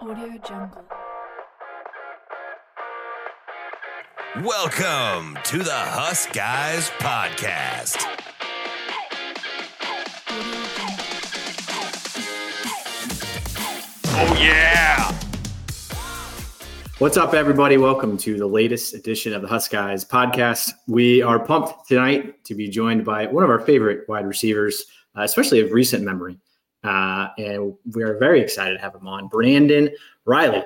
Audio Jungle. Welcome to the Husk Guys Podcast. Oh, yeah. What's up, everybody? Welcome to the latest edition of the Husk Guys podcast. We are pumped tonight to be joined by one of our favorite wide receivers, uh, especially of recent memory. Uh, and we are very excited to have him on. Brandon Reilly,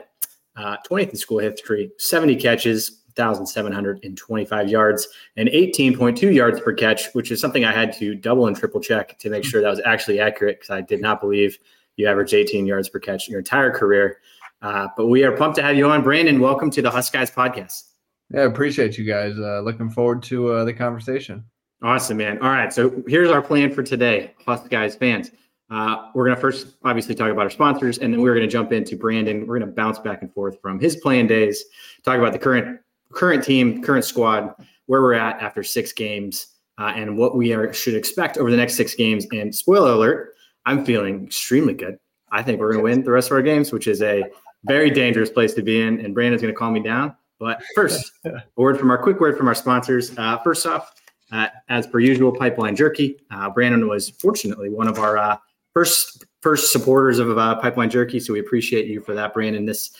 uh, 20th in school history, 70 catches, 1,725 yards, and 18.2 yards per catch, which is something I had to double and triple check to make sure that was actually accurate because I did not believe you averaged 18 yards per catch in your entire career. Uh, but we are pumped to have you on. Brandon, welcome to the Husk Guys podcast. Yeah, appreciate you guys. Uh, looking forward to uh, the conversation. Awesome, man. All right. So here's our plan for today, Husk Guys fans. Uh, we're going to first obviously talk about our sponsors, and then we're going to jump into Brandon. We're going to bounce back and forth from his playing days, talk about the current current team, current squad, where we're at after six games, uh, and what we are should expect over the next six games. And spoiler alert, I'm feeling extremely good. I think we're going to win the rest of our games, which is a very dangerous place to be in. And Brandon's going to calm me down. But first, a word from our quick word from our sponsors. Uh, first off, uh, as per usual, Pipeline Jerky. Uh, Brandon was fortunately one of our uh, first first supporters of uh, Pipeline Jerky, so we appreciate you for that, Brandon. This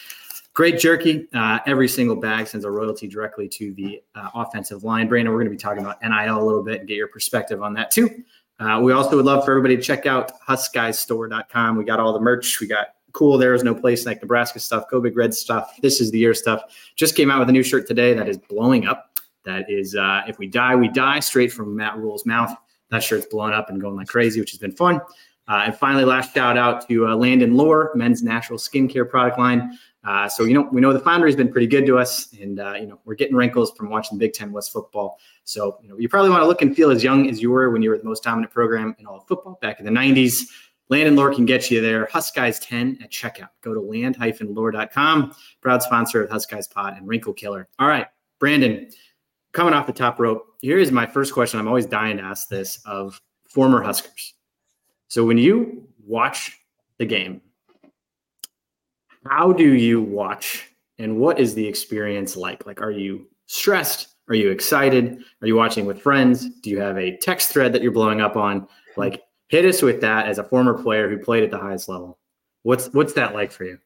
great jerky. Uh, every single bag sends a royalty directly to the uh, offensive line. Brandon, we're going to be talking about NIL a little bit and get your perspective on that too. Uh, we also would love for everybody to check out huskguysstore.com. We got all the merch. We got cool. There is no place like Nebraska stuff, Go Big Red stuff. This is the year stuff. Just came out with a new shirt today that is blowing up. That is, uh, if we die, we die. Straight from Matt Rhule's mouth. That shirt's blowing up and going like crazy, which has been fun. Uh, and finally, last shout out to uh, Landon Lore, men's natural skincare product line. Uh, so you know we know the Foundry has been pretty good to us, and uh, you know we're getting wrinkles from watching Big Ten West football. So you know you probably want to look and feel as young as you were when you were the most dominant program in all of football back in the '90s. Landon Lore can get you there. Huskies 10 at checkout. Go to land-lore.com. Proud sponsor of Huskies Pod and Wrinkle Killer. All right, Brandon, coming off the top rope. Here is my first question. I'm always dying to ask this of former Huskers. So when you watch the game, how do you watch and what is the experience like? Like, are you stressed? Are you excited? Are you watching with friends? Do you have a text thread that you're blowing up on? Like, hit us with that as a former player who played at the highest level. What's what's that like for you?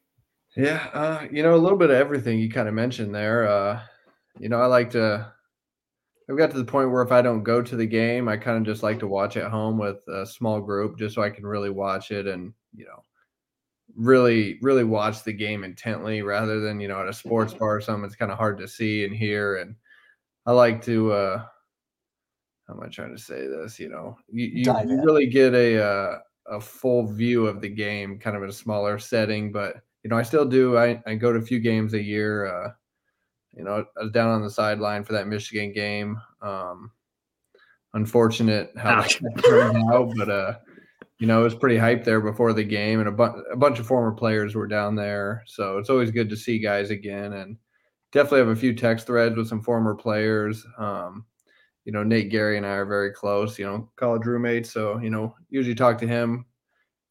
Yeah, uh, you know, a little bit of everything you kind of mentioned there. Uh, you know, I like to. I've got to the point where if I don't go to the game, I kind of just like to watch at home with a small group, just so I can really watch it and you know, really, really watch the game intently, rather than you know at a sports bar or something. It's kind of hard to see and hear, and I like to. uh How am I trying to say this? You know, you, you, you really get a uh, a full view of the game, kind of in a smaller setting, but you know, I still do. I, I go to a few games a year. Uh, you know, I was down on the sideline for that Michigan game. Um, unfortunate how that turned out, but uh, you know, it was pretty hyped there before the game, and a, bu- a bunch of former players were down there. So it's always good to see guys again, and definitely have a few text threads with some former players. Um, you know, Nate Gerry and I are very close. You know, college roommates, so you know, usually talk to him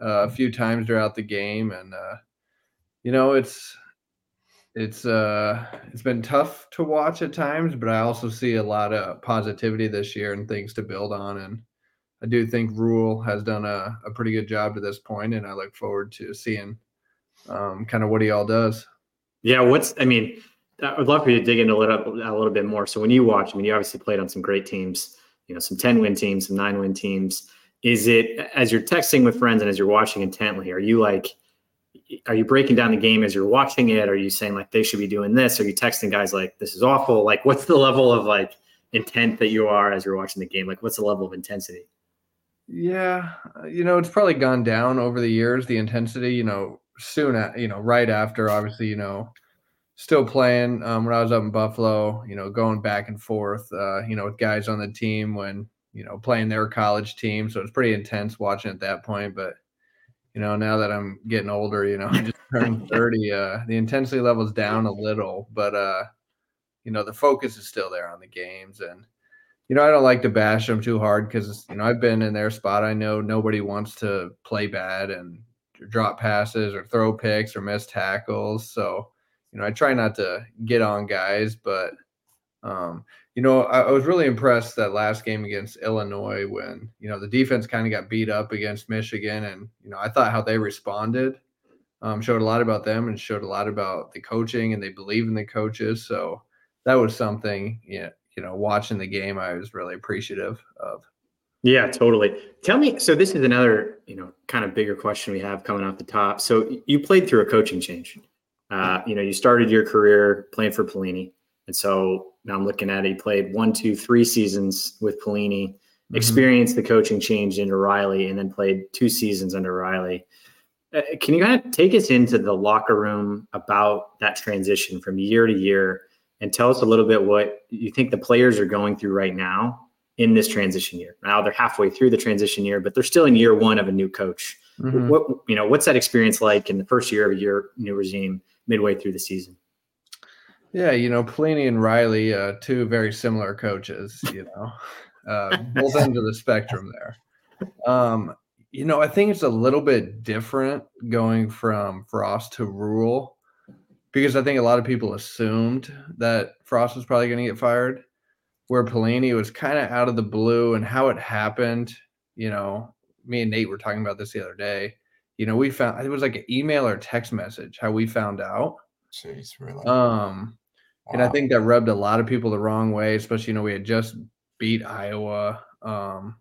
uh, a few times throughout the game, and uh, you know, it's it's uh it's been tough to watch at times, but I also see a lot of positivity this year and things to build on. And I do think Rhule has done a, a pretty good job to this point, and I look forward to seeing um, kind of what he all does. Yeah, what's I mean, I would love for you to dig into a little a little bit more. So when you watch, I mean, you obviously played on some great teams, you know, some ten win teams, some nine win teams. Is it as you're texting with friends and as you're watching intently? Are you like, are you breaking down the game as you're watching it? Are you saying like they should be doing this? Are you texting guys like this is awful? Like, what's the level of like intent that you are as you're watching the game? Like, what's the level of intensity? Yeah, uh, you know, it's probably gone down over the years. The intensity, you know, soon, at, you know, right after, obviously, you know, still playing um, when I was up in Buffalo, you know, going back and forth, uh, you know, with guys on the team when, you know, playing their college team. So it's pretty intense watching at that point. But, you know, now that I'm getting older, you know, I just turned 30, uh, the intensity level's down a little, but, uh, you know, the focus is still there on the games. And, you know, I don't like to bash them too hard because, you know, I've been in their spot. I know nobody wants to play bad and drop passes or throw picks or miss tackles. So, you know, I try not to get on guys, but, um, you know, I, I was really impressed that last game against Illinois when, you know, the defense kind of got beat up against Michigan. And, you know, I thought how they responded um, showed a lot about them and showed a lot about the coaching and they believe in the coaches. So that was something, yeah, you know, watching the game, I was really appreciative of. Yeah, totally. Tell me, so this is another, you know, kind of bigger question we have coming off the top. So you played through a coaching change. Uh, you know, you started your career playing for Pelini. And so now I'm looking at it, you played one, two, three seasons with Pelini, mm-hmm. experienced the coaching change into Riley, and then played two seasons under Riley. Uh, can you kind of take us into the locker room about that transition from year to year and tell us a little bit what you think the players are going through right now in this transition year. Now they're halfway through the transition year, but they're still in year one of a new coach. Mm-hmm. What you know, what's that experience like in the first year of a year new regime, midway through the season? Yeah, you know, Pelini and Riley, uh, two very similar coaches. You know, uh, both ends of the spectrum there. Um, you know, I think it's a little bit different going from Frost to Rhule because I think a lot of people assumed that Frost was probably going to get fired, where Pelini was kind of out of the blue and how it happened. You know, me and Nate were talking about this the other day. You know, we found it was like an email or text message how we found out. Jeez, really? Um, wow. and I think that rubbed a lot of people the wrong way, especially you know we had just beat Iowa. Um,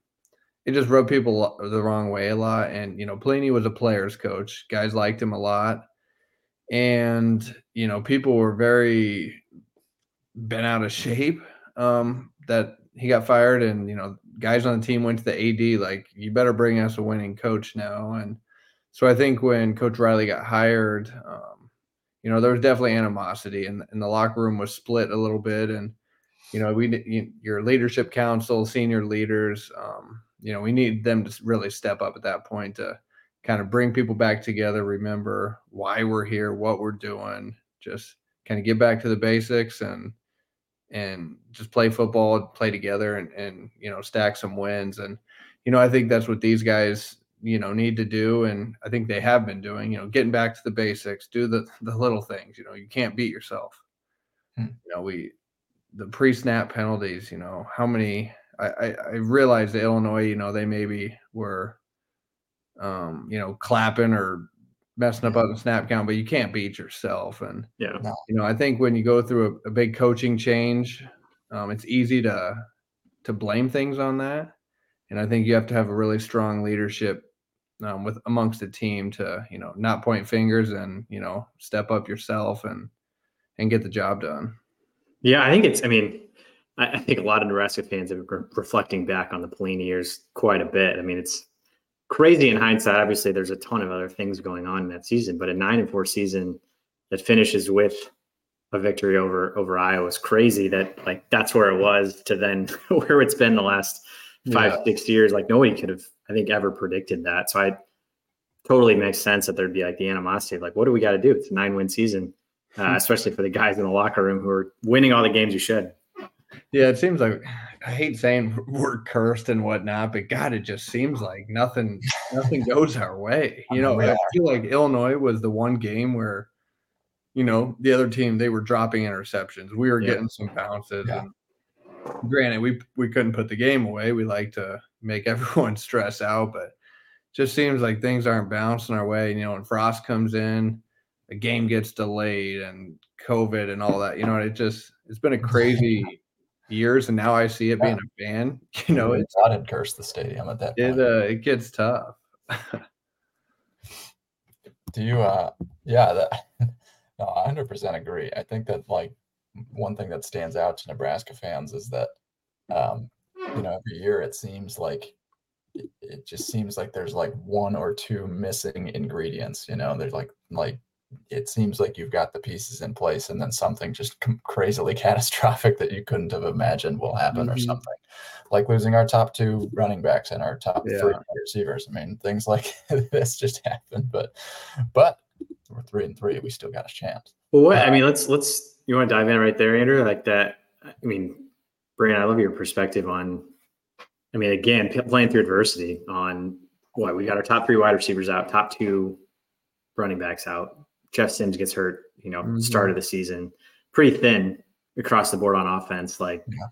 it just rubbed people the wrong way a lot. And you know, Pelini was a players coach. Guys liked him a lot and you know people were very bent out of shape um, that he got fired and you know guys on the team went to the ad like you better bring us a winning coach now and so i think when coach riley got hired um, you know there was definitely animosity and, and the locker room was split a little bit and you know we you, your leadership council senior leaders um, you know we need them to really step up at that point to kind of bring people back together, remember why we're here, what we're doing, just kind of get back to the basics and and just play football, play together and and you know, stack some wins. And you know, I think that's what these guys, you know, need to do. And I think they have been doing, you know, getting back to the basics, do the the little things. You know, you can't beat yourself. Hmm. You know, we the pre-snap penalties, you know, how many I, I, I realized that Illinois, you know, they maybe were um, you know, clapping or messing up on the snap count, but you can't beat yourself. And yeah, you know, I think when you go through a, a big coaching change, um, it's easy to to blame things on that. And I think you have to have a really strong leadership um, with amongst the team to you know not point fingers and you know step up yourself and and get the job done. Yeah, I think it's. I mean, I, I think a lot of Nebraska fans have been reflecting back on the Pelini years quite a bit. I mean, it's crazy in hindsight. Obviously, there's a ton of other things going on in that season, but a nine and four season that finishes with a victory over over Iowa is crazy. That like that's where it was to then where it's been the last five yeah. six years. Like nobody could have, I think, ever predicted that. So I totally makes sense that there'd be like the animosity. Like, what do we got to do? It's a nine win season, uh, hmm. especially for the guys in the locker room who are winning all the games you should. Yeah, it seems like I hate saying we're cursed and whatnot, but God, it just seems like nothing nothing goes our way. You know, I feel like Illinois was the one game where, you know, the other team they were dropping interceptions. We were yeah. getting some bounces. Yeah. And granted, we we couldn't put the game away. We like to make everyone stress out, but just seems like things aren't bouncing our way. You know, when Frost comes in, the game gets delayed and COVID and all that. You know, it just it's been a crazy years, and now I see it being a fan. You know, it's not in curse the stadium at that. It uh, it gets tough. Do you? uh Yeah, that. No, I hundred percent agree. I think that like one thing that stands out to Nebraska fans is that um, you know every year it seems like it, it just seems like there's like one or two missing ingredients. You know, there's like like it seems like you've got the pieces in place and then something just crazily catastrophic that you couldn't have imagined will happen mm-hmm. or something like losing our top two running backs and our top yeah. three receivers i mean things like this just happen but but we're three and three we still got a chance well what uh, i mean let's let's you want to dive in right there andrew like that i mean Brian, i love your perspective on i mean again playing through adversity on what we got our top three wide receivers out top two running backs out Jeff Sims gets hurt, you know, mm-hmm. start of the season, pretty thin across the board on offense. Like, yeah.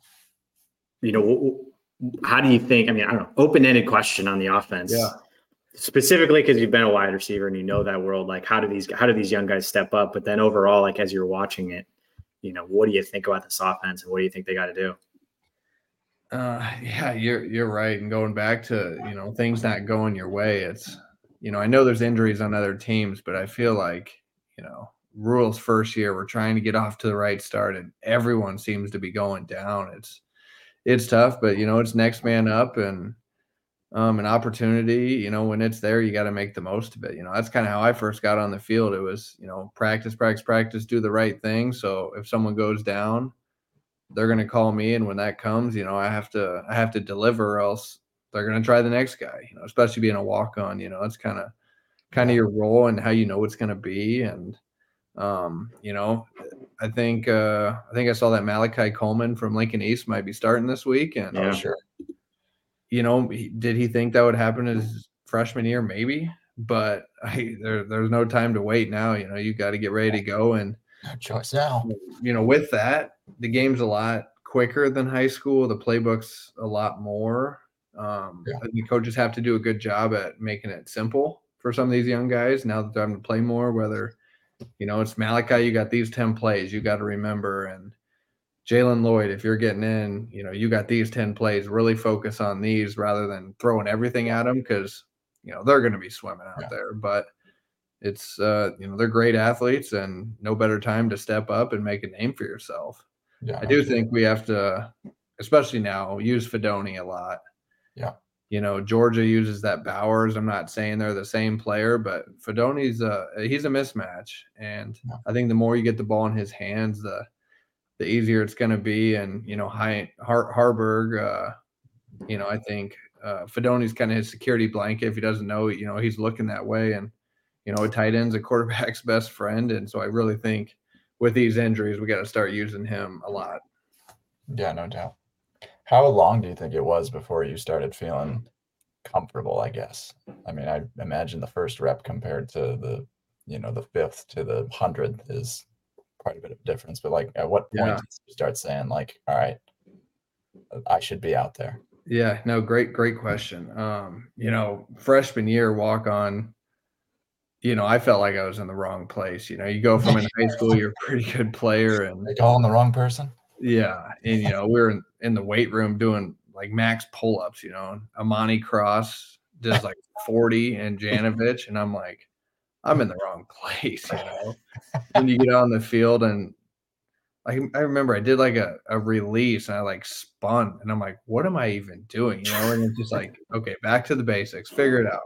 you know, how do you think? I mean, I don't know, open ended question on the offense. Yeah. Specifically because you've been a wide receiver and you know that world. Like, how do these how do these young guys step up? But then overall, like as you're watching it, you know, what do you think about this offense and what do you think they got to do? Uh, yeah, you're you're right. And going back to you know things not going your way, it's you know I know there's injuries on other teams, but I feel like you know, Rhule's first year, we're trying to get off to the right start, and everyone seems to be going down. It's it's tough, but you know, it's next man up and um, an opportunity. You know, when it's there, you got to make the most of it. You know, that's kind of how I first got on the field. It was you know, practice, practice, practice, do the right thing. So if someone goes down, they're going to call me, and when that comes, you know, I have to I have to deliver, or else they're going to try the next guy. You know, especially being a walk on. You know, it's kind of kind of your role and how you know it's going to be. And, um, you know, I think, uh, I think I saw that Malachi Coleman from Lincoln East might be starting this week. And, yeah, sure. You know, did he think that would happen his freshman year? Maybe, but I, there, there's no time to wait now. You know, you got to get ready to go. And, no choice now. You know, with that, the game's a lot quicker than high school. The playbook's a lot more. Um, yeah. the coaches have to do a good job at making it simple for some of these young guys now that they're having to play more. Whether you know it's Malachi, you got these ten plays you got to remember, and Jaylen Lloyd, if you're getting in, you know you got these ten plays. Really focus on these rather than throwing everything at them because you know they're going to be swimming out yeah. there. But it's uh, you know they're great athletes, and no better time to step up and make a name for yourself. Yeah, I do think we have to, especially now, use Fidone a lot. Yeah. You know, Georgia uses that Bowers. I'm not saying they're the same player, but Fidone's a he's a mismatch, and yeah. I think the more you get the ball in his hands, the the easier it's going to be. And you know, High Har- Haarberg, uh, you know, I think uh, Fidone's kind of his security blanket. If he doesn't know, you know, he's looking that way, and you know, a tight end's a quarterback's best friend, and so I really think with these injuries, we got to start using him a lot. Yeah, no doubt. How long do you think it was before you started feeling comfortable? I guess. I mean, I imagine the first rep compared to the, you know, the fifth to the hundredth is quite a bit of difference. But like, at what point yeah. start saying like, all right, I should be out there? Yeah, no, great, great question. Um, you know, freshman year walk on, you know, I felt like I was in the wrong place. You know, you go from in high school, you're a pretty good player, and they calling the wrong person. Yeah, and you know we are in, in the weight room doing like max pull ups. You know, Imani Cross does like forty and Janovich, and I'm like, I'm in the wrong place. You know, when you get on the field and like I remember I did like a, a release and I like spun and I'm like, what am I even doing? You know, and it's just like, okay, back to the basics, figure it out.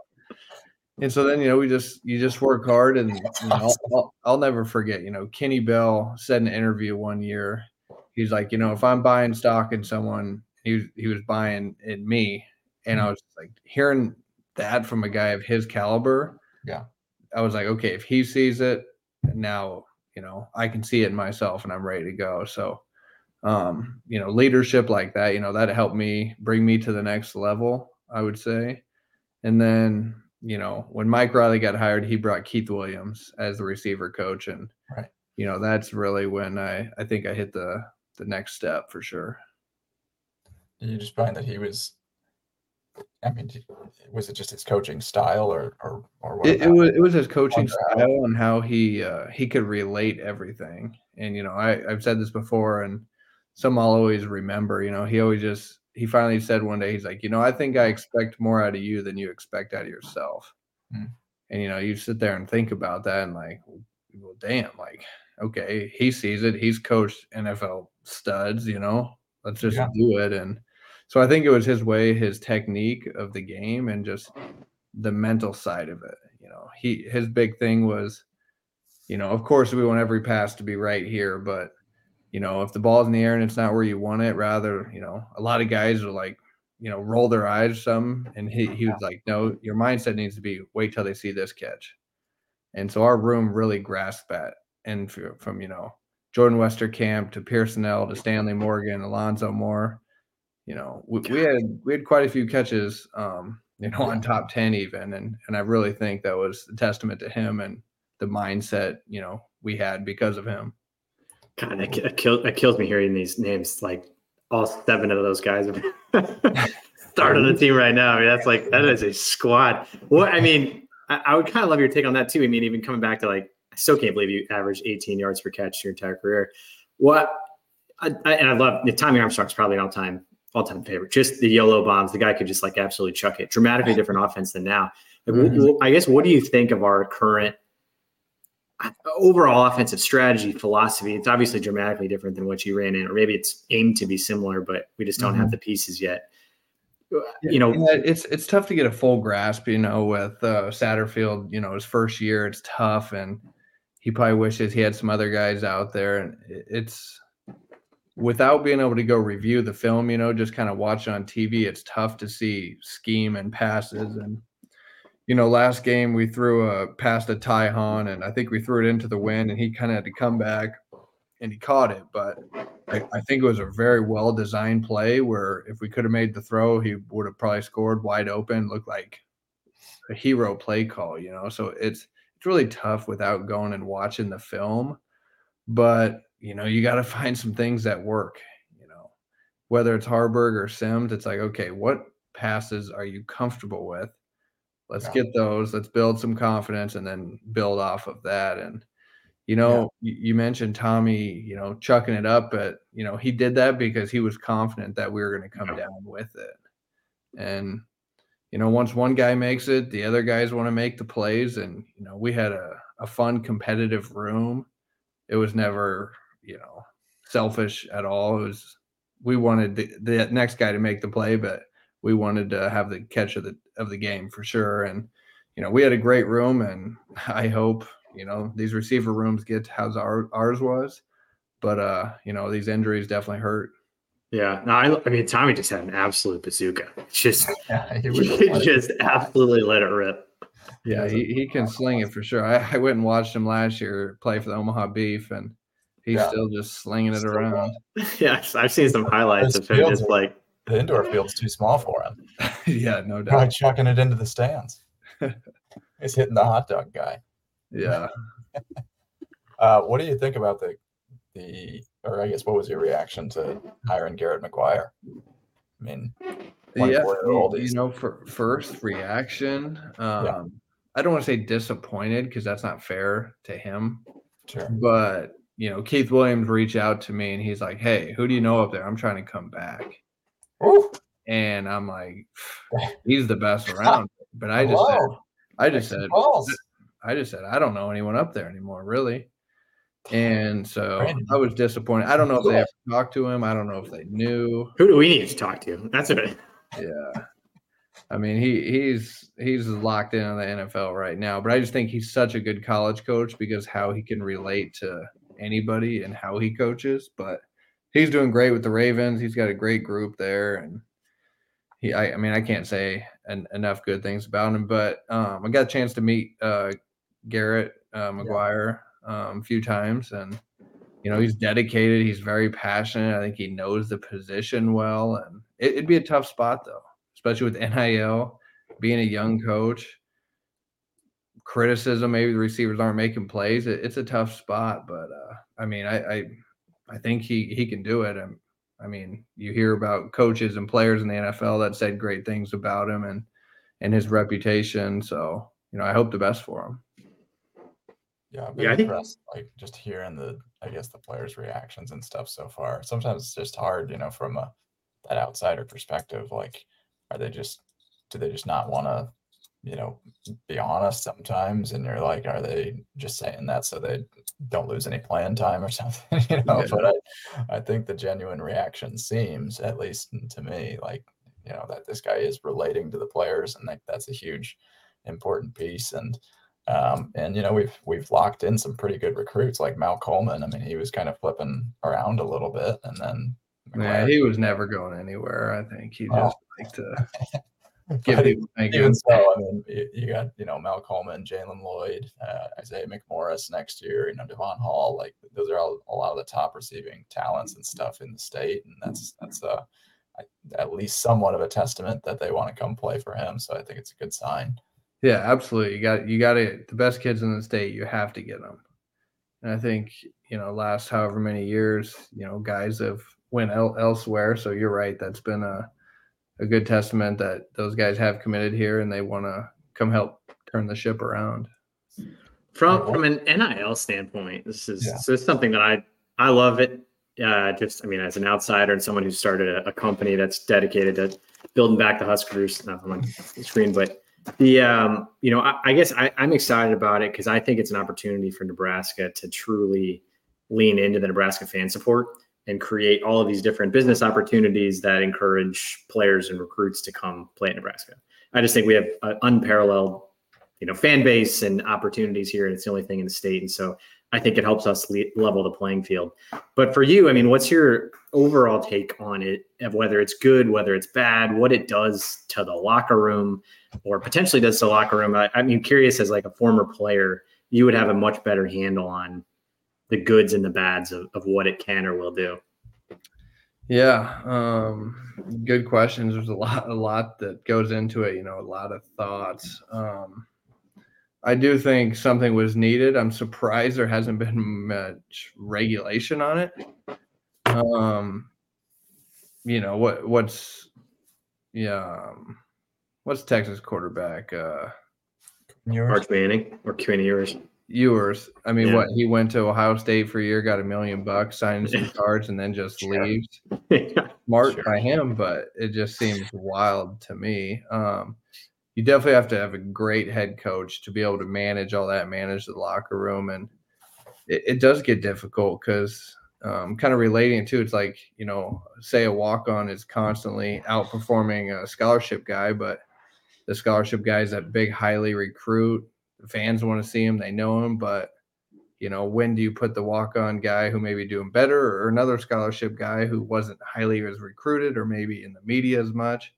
And so then, you know, we just you just work hard and you know, I'll, I'll, I'll never forget, you know, Kenny Bell said in an interview one year, he's like, you know, if I'm buying stock in someone, he was, he was buying in me, and I mm-hmm. was like hearing that from a guy of his caliber. Yeah, I was like, okay, if he sees it, now you know I can see it myself, and I'm ready to go. So, um, you know, leadership like that, you know, that helped me bring me to the next level. I would say, and then you know when Mike Riley got hired, he brought Keith Williams as the receiver coach, and right. you know that's really when I I think I hit the the next step for sure. Did you just find that he was I mean, was it just his coaching style, or or or what? It, it was it was his coaching style and how he uh, he could relate everything. And you know, I I've said this before, and some I'll always remember. You know, he always just he finally said one day, he's like, you know, I think I expect more out of you than you expect out of yourself. Hmm. And you know, you sit there and think about that, and like, well, damn, like, okay, he sees it. He's coached NFL studs. You know, let's just Yeah. do it. And so I think it was his way, his technique of the game, and just the mental side of it. You know, he his big thing was, you know, of course we want every pass to be right here, but you know, if the ball's in the air and it's not where you want it, rather, you know, a lot of guys are like, you know, roll their eyes some, and he he was like, no, your mindset needs to be wait till they see this catch, and so our room really grasped that, and from you know Jordan Westerkamp to Pierson-El to Stanley Morgan, Alonzo Moore, you know, we, we had we had quite a few catches, um, you know, on top ten even, and and I really think that was a testament to him and the mindset, you know, we had because of him. God, that, ki- that, kill, that kills me hearing these names. Like all seven of those guys are starting the team right now. I mean, that's like that is a squad. What I mean, I, I would kind of love your take on that too. I mean, even coming back to like, I still can't believe you averaged 18 yards per catch your entire career. What I, I, and I love Tommy Armstrong's probably an all time all time favorite. Just the yellow bombs. The guy could just like absolutely chuck it. Dramatically different offense than now. Like, Mhm. I guess what do you think of our current overall offensive strategy philosophy? It's obviously dramatically different than what you ran in, or maybe it's aimed to be similar, but we just don't have the pieces yet. You know, Yeah, it's it's tough to get a full grasp, you know, with uh, Satterfield. You know, his first year, it's tough, and he probably wishes he had some other guys out there. And it's without being able to go review the film, you know, just kind of watch on TV. It's tough to see scheme and passes. And you know, last game we threw a pass to Ty Han, and I think we threw it into the wind, and he kind of had to come back, and he caught it, but. I, I think it was a very well designed play where if we could have made the throw, he would have probably scored wide open, looked like a hero play call, you know. So it's it's really tough without going and watching the film. But you know, you got to find some things that work, you know. Whether it's Haarberg or Sims, it's like, okay, what passes are you comfortable with? Let's Yeah. get those, let's build some confidence and then build off of that. And you know, you, you mentioned Tommy, you know, chucking it up, but you know, he did that because he was confident that we were going to come down with it. And you know, once one guy makes it, the other guys want to make the plays. And you know, we had a, a fun, competitive room. It was never, you know, selfish at all. It was we wanted the, the next guy to make the play, but we wanted to have the catch of the of the game for sure. And you know, we had a great room, and I hope you know these receiver rooms get to how our, ours was. But uh, you know, these injuries definitely hurt. yeah. No, I, I mean, Tommy just had an absolute bazooka. Just, Yeah, he just absolutely let it rip. Yeah, he, he can sling it for sure. I, I went and watched him last year play for the Omaha Beef, and he's Yeah. still just slinging it around. Yes, I've seen some highlights Those of him fields just like, the indoor field's too small for him. yeah, no doubt. Probably doubt. chucking it into the stands. He's hitting the hot dog guy. Yeah. Uh, what do you think about the the or I guess what was your reaction to hiring Garrett McGuire? I mean, Yeah, you, know, for first reaction, um, I don't want to say disappointed because that's not fair to him. sure. But you know, Keith Williams reached out to me and he's like, "Hey, who do you know up there? I'm trying to come back." Ooh, And I'm like, "He's the best around." But I just said. I just said. I just said, I don't know anyone up there anymore, really. And so Brandon. I was disappointed. I don't know if they ever talked to him. I don't know if they knew. who do we need to talk to? That's it. Yeah. I mean, he he's he's locked in on the NFL right now, but I just think he's such a good college coach because how he can relate to anybody and how he coaches. But he's doing great with the Ravens. He's got a great group there, and he I, I mean I can't say en- enough good things about him. But um, I got a chance to meet uh, Garrett uh, McGuire um, a few times, and you know he's dedicated. He's very passionate. I think he knows the position well, and it, it'd be a tough spot though, especially with NIL being a young coach. Criticism, maybe the receivers aren't making plays. It, it's a tough spot, but uh, I mean, I, I I think he he can do it. And I mean, you hear about coaches and players in the NFL that said great things about him and and his reputation. So, you know, I hope the best for him. Yeah, I've been Yeah, I think- like just hearing the, I guess the players' reactions and stuff so far. Sometimes it's just hard, you know, from a that outsider perspective. Like, are they just, do they just not want to, you know, be honest sometimes? And you're like, are they just saying that so they don't lose any playing time or something? you know, Yeah. but I, I think the genuine reaction seems, at least to me, like, you know, that this guy is relating to the players, and like that's a huge, important piece. And um, and you know, we've we've locked in some pretty good recruits like Mal Coleman. I mean, he was kind of flipping around a little bit, and then Yeah, he was never going anywhere. I think he Well, just liked to give but people thank even you. so, I mean, you, you got you know Mal Coleman, Jaylen Lloyd, uh, Isaiah McMorris next year. You know Devon Hall. Like those are all a lot of the top receiving talents and stuff in the state, and that's that's uh, I- at least somewhat of a testament that they want to come play for him. So I think it's a good sign. Yeah, absolutely. You got you got it. The best kids in the state, you have to get them. And I think you know, last however many years, you know, guys have went el- elsewhere. So you're right. That's been a a good testament that those guys have committed here and they want to come help turn the ship around. from from an NIL standpoint, this is Yeah. so it's something that I I love it. Uh, just I mean, as an outsider and someone who started a, a company that's dedicated to building back the Huskers not on my screen, but the um, you know, I, I guess I, I'm excited about it because I think it's an opportunity for Nebraska to truly lean into the Nebraska fan support and create all of these different business opportunities that encourage players and recruits to come play at Nebraska. I just think we have an unparalleled you know fan base and opportunities here and it's the only thing in the state and so i think it helps us le- level the playing field but for you i mean what's your overall take on it of whether it's good whether it's bad what it does to the locker room or potentially does to the locker room I, i mean curious as like a former player you would have a much better handle on the goods and the bads of, of what it can or will do Yeah, um, good questions. There's a lot, a lot that goes into it. You know, a lot of thoughts. Um, I do think something was needed. I'm surprised there hasn't been much regulation on it. Um, you know what? What's yeah? Um, what's Texas quarterback? Uh, arch manning or quinn ewers Ewers. I mean, Yeah. what he went to Ohio State for a year, got a million bucks, signed some cards, and then just Sure. leaves. smart Sure. by him, but it just seems wild to me. Um, you definitely have to have a great head coach to be able to manage all that, manage the locker room, and it, it does get difficult because um, kind of relating it to it's like you know, say a walk on is constantly outperforming a scholarship guy, but the scholarship guy is that big, highly recruit. Fans want to see him, they know him, but you know, when do you put the walk on guy who may be doing better or another scholarship guy who wasn't highly as recruited or maybe in the media as much?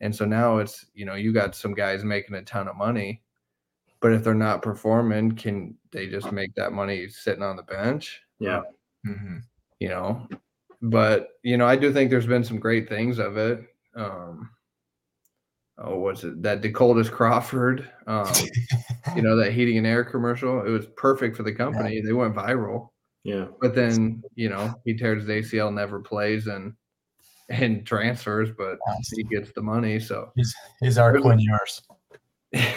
And so now it's, you know, you got some guys making a ton of money, but if they're not performing, can they just make that money sitting on the bench? yeah Mhm. You know, but, you know, I do think there's been some great things of it. Um, oh, what's it? That Decoldest Crawford, um, you know, that heating and air commercial. It was perfect for the company. They went viral. yeah But then, you know, he tears his ACL, never plays and and transfers, but he gets the money. So He's he's our Quinn Ewers.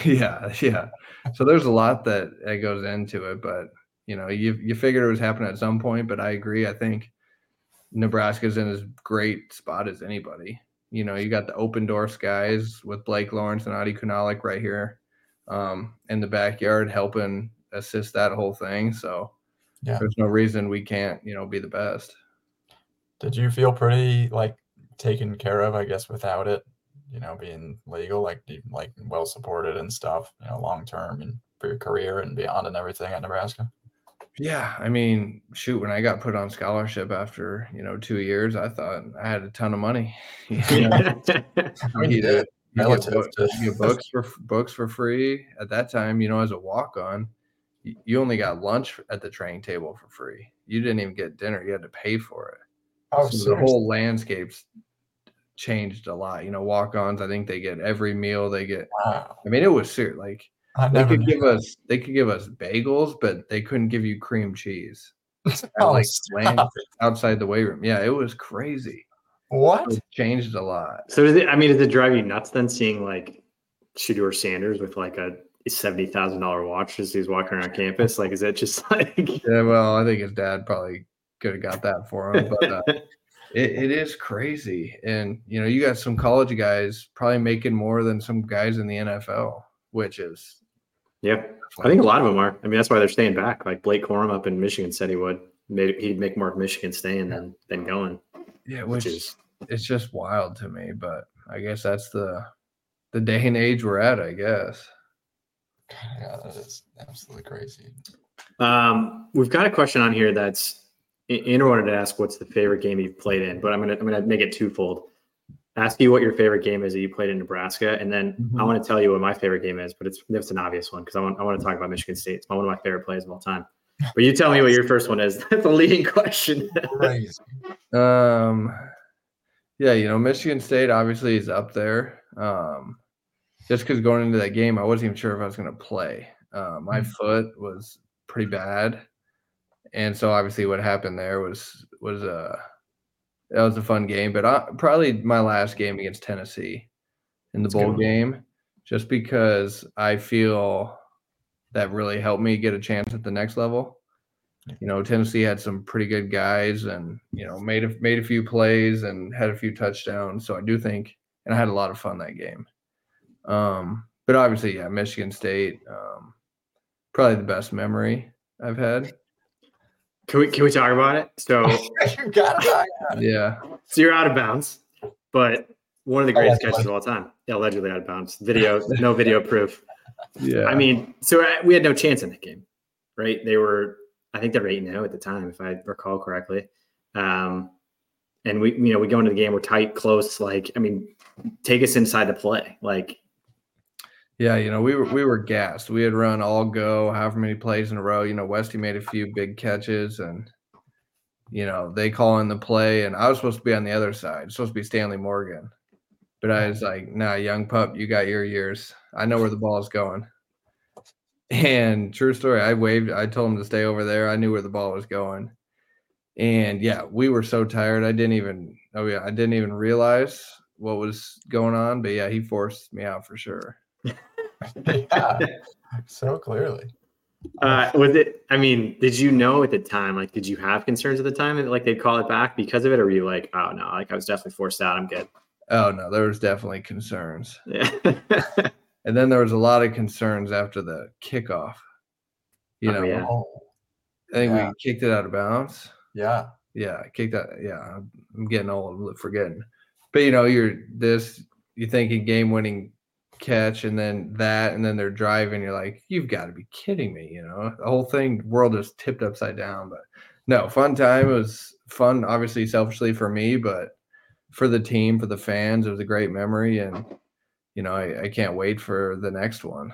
yeah, yeah. So there's a lot that, that goes into it, but you know, you you figured it was happening at some point, but I agree. I think Nebraska's in as great spot as anybody. You know, you got the open door guys with Blake Lawrence and Adi Kunalik right here um, in the backyard helping assist that whole thing. So Yeah. there's no reason we can't, you know, be the best. Did you feel pretty like taken care of? I guess without it, you know, being legal, like like well supported and stuff, you know, long term and for your career and beyond and everything at Nebraska. Yeah, I mean, shoot, when I got put on scholarship after you know two years, I thought I had a ton of money. You know, I mean, you you you get relative book- to- you get books for books for free at that time. You know, as a walk on, you only got lunch at the training table for free. You didn't even get dinner; you had to pay for it. Oh, so the whole landscape's changed a lot. You know, walk ons. I think they get every meal they get. Wow. I mean, it was serious. Like they could knew give that. us they could give us bagels, but they couldn't give you cream cheese. I, like stop outside the weight room. Yeah, it was crazy. What? It changed a lot. So does it, I mean, does it drive you nuts then seeing like Shedeur Sanders with like a seventy thousand dollar watch as he's walking around campus? Like, is that just like Yeah, well, I think his dad probably could have got that for him, but uh, it, it is crazy. And you know, you got some college guys probably making more than some guys in the NFL, which is yeah? I think a lot of them are. I mean, that's why they're staying back. Like Blake Corum up in Michigan said he would. Made, he'd make more of Michigan staying than than going, yeah, which which is it's just wild to me. But I guess that's the the day and age we're at. I guess. Yeah, that is absolutely crazy. Um, we've got a question on here that's Andrew wanted to ask what's the favorite game you've played in, but I'm gonna I'm gonna make it twofold. Ask you what your favorite game is that you played in Nebraska, and then I Mhm. want to tell you what my favorite game is, but it's it's an obvious one because I want I want to talk about Michigan State. It's one of my favorite plays of all time. But you tell me what your first one is. That's a leading question. Um, yeah, you know, Michigan State obviously is up there. Um, just because going into that game, I wasn't even sure if I was going to play. Uh, my Mhm. foot was pretty bad, and so obviously what happened there was was uh that was a fun game. But I, probably my last game against Tennessee in the That's bowl game, just because I feel that really helped me get a chance at the next level. You know Tennessee had some pretty good guys and you know made a, made a few plays and had a few touchdowns so I do think and I had a lot of fun that game. Um but obviously yeah Michigan State um probably the best memory I've had Can we can we talk about it? So you got it. yeah so you're out of bounds, but one of the greatest Allegedly. catches of all time. Allegedly out of bounds. Video, no video proof. yeah I mean, so uh, we had no chance in that game, right? They were, I think they were eight now at the time, if I recall correctly. Um, and we, you know, we go into the game, we're tight, close. Like, I mean, take us inside the play. Like, Yeah, you know, we were we were gassed. We had run all go, however many plays in a row. You know, Westy made a few big catches and you know, they call in the play and I was supposed to be on the other side, supposed to be Stanley Morgan. But I was like, nah, young pup, you got your years. I know where the ball is going. And true story, I waved, I told him to stay over there. I knew where the ball was going. And yeah, we were so tired. I didn't even oh yeah, I didn't even realize what was going on. But yeah, he forced me out for sure. Yeah, so clearly. uh, was it, I mean, did you know at the time, like, did you have concerns at the time that like they'd call it back because of it? Or were you like, oh no, like I was definitely forced out. I'm good. Oh no, there was definitely concerns. Yeah. And then there was a lot of concerns after the kickoff. You Oh, know, yeah. Oh, I think Yeah. we kicked it out of bounds. yeah. Yeah, kicked that. Yeah, I'm- I'm getting old, I'm forgetting. But you know, you're this. You're thinking game-winning catch, and then that, and then they're driving. You're like, you've got to be kidding me. You know, the whole thing, world is tipped upside down. But no, fun time. It was fun, obviously, selfishly for me, but for the team, for the fans, it was a great memory, and you know, I, I can't wait for the next one.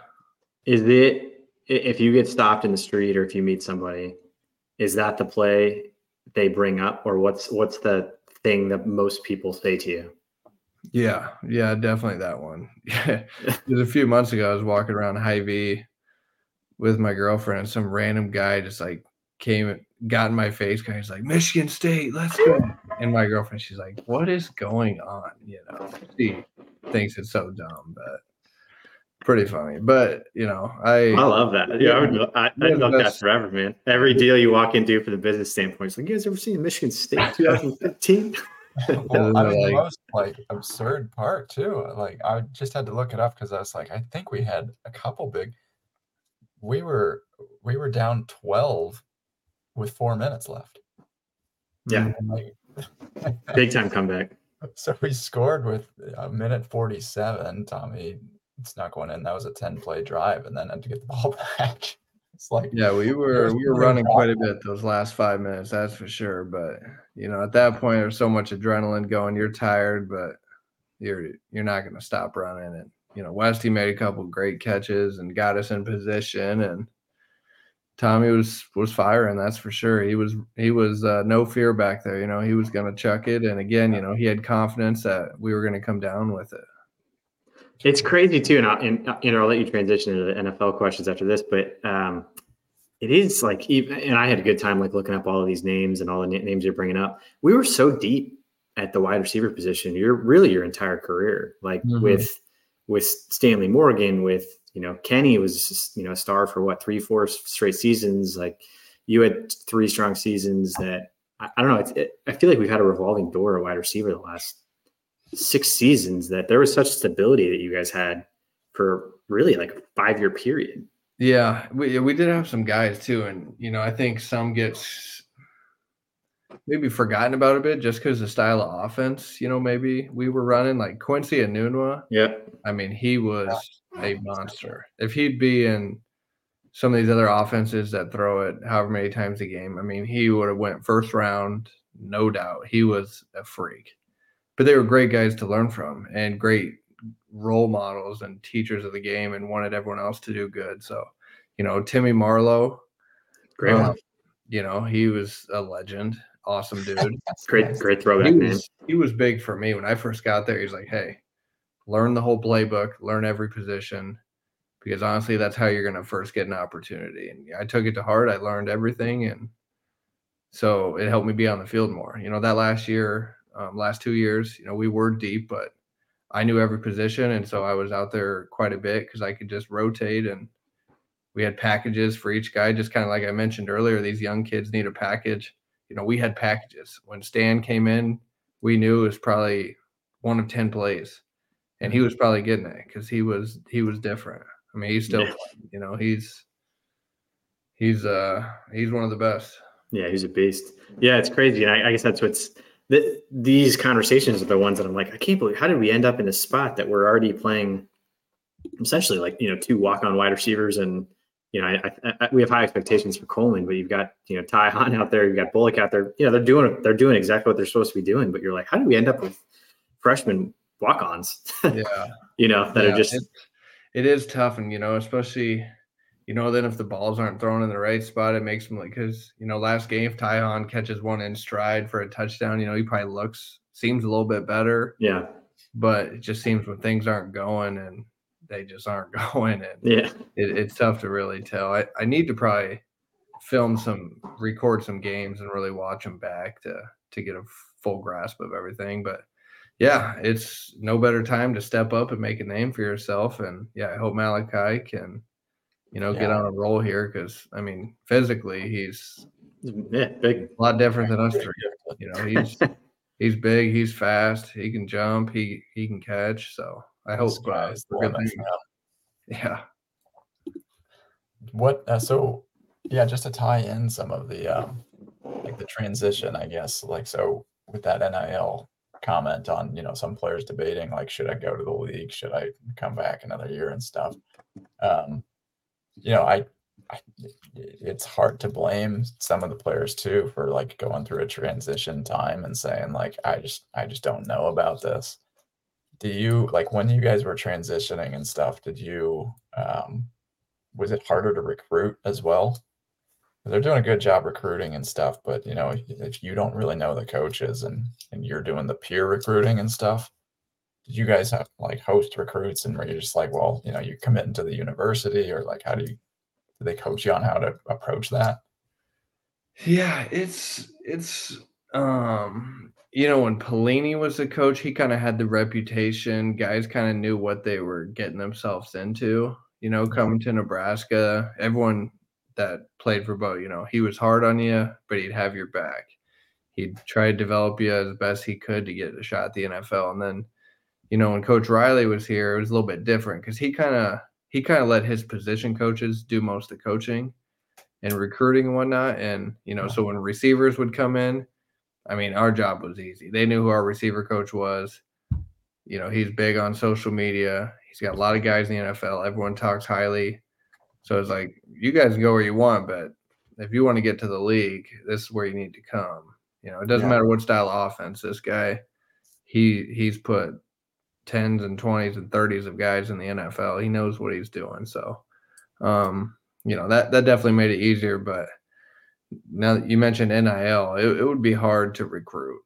Is it if you get stopped in the street or if you meet somebody, is that the play they bring up, or what's what's the thing that most people say to you? Yeah, yeah, definitely that one. Yeah, a few months ago. I was walking around Hy-Vee with my girlfriend, and some random guy just like came, got in my face. Guy, he's like, "Michigan State, let's go!" And my girlfriend, she's like, "What is going on?" You know, she thinks it's so dumb, but pretty funny. But you know, I I love that. Yeah, I would. I, I'd love that forever, man. Every deal you walk into for the business standpoint, it's like, you guys ever seen Michigan State 2015? Well, I mean, like- the most like absurd part too. Like I just had to look it up because I was like, I think we had a couple big. We were we were down twelve with four minutes left. Yeah, Like, big time comeback. so we scored with a minute forty-seven. Tommy snuck one in. That was a ten-play drive, and then had to get the ball back. It's like Yeah, we were we were running quite a bit those last five minutes, that's for sure. But you know, at that point, there's so much adrenaline going. You're tired, but you're you're not going to stop running. And you know, Westy made a couple great catches and got us in position. And Tommy was was firing, that's for sure. He was he was uh, no fear back there. You know, he was going to chuck it. And again, you know, he had confidence that we were going to come down with it. It's crazy too, and I'll, and, and I'll let you transition into the NFL questions after this. But um, it is like even and I had a good time like looking up all of these names and all the na- names you're bringing up. We were so deep at the wide receiver position. You're really your entire career, like Mhm. with with Stanley Morgan, with you know Kenny was you know a star for what three four straight seasons. Like you had three strong seasons that I, I don't know. It's, it, I feel like we've had a revolving door at wide receiver the last six seasons. That there was such stability that you guys had for really like a five year period. Yeah, we we did have some guys too, and you know I think some gets maybe forgotten about a bit just because the style of offense. You know, maybe we were running like Quincy Enunwa. Yeah, I mean, he was a monster. If he'd be in some of these other offenses that throw it however many times a game, I mean, he would have went first round, no doubt. He was a freak. But they were great guys to learn from and great role models and teachers of the game and wanted everyone else to do good. So, you know, Timmy Marlowe, great um, you know, he was a legend, awesome dude. Great, great throwback he name. was, he was big for me when I first got there. He's like, hey, learn the whole playbook, learn every position, because honestly, that's how you're going to first get an opportunity. And I took it to heart. I learned everything, and so it helped me be on the field more. You know, that last year, um, last two years, you know, we were deep, but I knew every position, and so I was out there quite a bit because I could just rotate and. We had packages for each guy, just kind of like I mentioned earlier. These young kids need a package you know, we had packages. When Stan came in, we knew it was probably one of 10 plays. And he was probably getting it because he was he was different. I mean, he's still Yeah. you know, he's he's uh he's one of the best. Yeah, he's a beast. Yeah, it's crazy, and I, I guess that's what's th- these conversations are the ones that I'm like, I can't believe how did we end up in a spot that we're already playing essentially like you know two walk on wide receivers and you know I, I, I, we have high expectations for Coleman, but you've got you know Ty Hahn out there, you've got Bullock out there. You know they're doing they're doing exactly what they're supposed to be doing, but you're like, how did we end up with freshman walk ons? Yeah. you know that Yeah, are just it, it is tough, and you know, especially you know, then if the balls aren't thrown in the right spot, it makes them like because you know, last game, if Ty Hahn catches one in stride for a touchdown, you know, he probably looks seems a little bit better, yeah but it just seems when things aren't going and they just aren't going, and yeah it, it's tough to really tell. I, I need to probably film some, record some games, and really watch them back to to get a full grasp of everything. But yeah, it's no better time to step up and make a name for yourself. And yeah, I hope Malachi can, you know, get on a roll here because I mean, physically he's yeah big a lot different than us three. You know, he's he's big, he's fast, he can jump, he he can catch. So I hope This guy uh, is the good limit things- for him. yeah. What uh, so yeah, just to tie in some of the um like the transition, I guess. Like so with that NIL comment on, you know, some players debating like should I go to the league, should I come back another year and stuff. Um you know, I, I it's hard to blame some of the players too for like going through a transition time and saying like I just I just don't know about this. Do you like when you guys were transitioning and stuff, did you um was it harder to recruit as well? They're doing a good job recruiting and stuff, but you know, if you don't really know the coaches and and you're doing the peer recruiting and stuff, did you guys have like host recruits and were you're just like, well, you know, you commit into the university or like how do you do they coach you on how to approach that? Yeah, it's it's um you know when Pelini was the coach, he kind of had the reputation. Guys kind of knew what they were getting themselves into. You know, coming to Nebraska, everyone that played for Bo, you know, he was hard on you, but he'd have your back. He'd try to develop you as best he could to get a shot at the NFL. And then, you know, when Coach Riley was here, it was a little bit different because he kind of he kind of let his position coaches do most of the coaching and recruiting and whatnot. And, you know, so when receivers would come in, I mean, our job was easy. They knew who our receiver coach was. You know, he's big on social media. He's got a lot of guys in the NFL. Everyone talks highly. So it's like, you guys can go where you want, but if you want to get to the league, this is where you need to come. You know, it doesn't Yeah. matter what style of offense. This guy, he he's put tens and twenties and thirties of guys in the NFL. He knows what he's doing. So um, you know, that that definitely made it easier. But now that you mentioned NIL, it, it would be hard to recruit.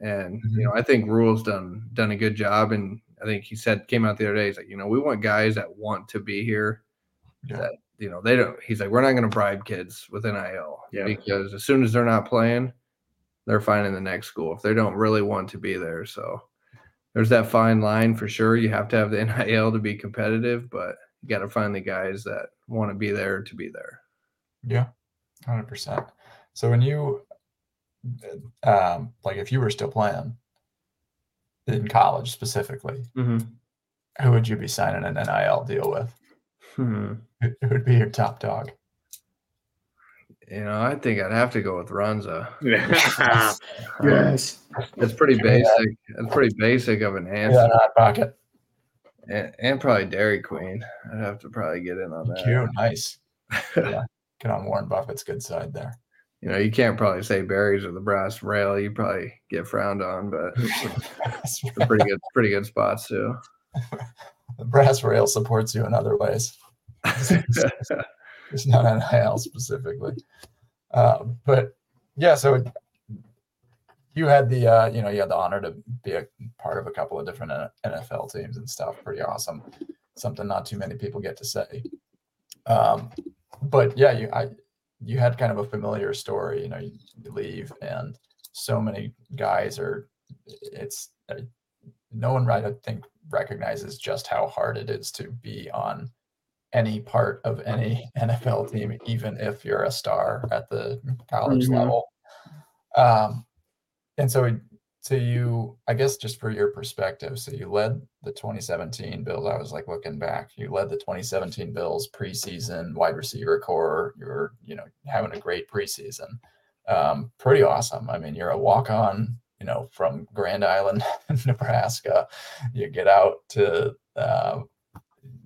And you know, I think Rhule's done done a good job. And I think he said came out the other day, he's like, you know, we want guys that want to be here, Yeah. that you know, they don't. He's like, we're not going to bribe kids with NIL Yeah. because as soon as they're not playing, they're finding the next school if they don't really want to be there. So there's that fine line for sure. You have to have the NIL to be competitive, but you got to find the guys that want to be there to be there. Yeah, hundred percent. So when you, um, like, if you were still playing in college specifically, who would you be signing an NIL deal with? Hmm. Who would be your top dog? You know, I think I'd have to go with Runza. yes. It's pretty basic. It's pretty basic of an answer. Yeah, hot pocket. and, and probably Dairy Queen. I'd have to probably get in on that. Cute, nice. Yeah, get on Warren Buffett's good side there. You know, you can't probably say Barry's or the brass rail. You probably get frowned on, but they're pretty good, pretty good spots too. the brass rail supports you in other ways. It's not NIL specifically. Uh, but yeah, so you had the uh, you know you had the honor to be a part of a couple of different NFL teams and stuff. Pretty awesome. Something not too many people get to say. Um, but yeah, you I you had kind of a familiar story. You know, you, you leave and so many guys are. It's uh, no one right I think recognizes just how hard it is to be on any part of any NFL team, even if you're a star at the college Mhm. level. Um, and so, so you, I guess, just for your perspective, so you led the 2017 Bills. I was like looking back, you led the 2017 Bills preseason wide receiver core. You're, you know, having a great preseason. Um, pretty awesome. I mean, you're a walk on, you know, from Grand Island, Nebraska. You get out to, uh,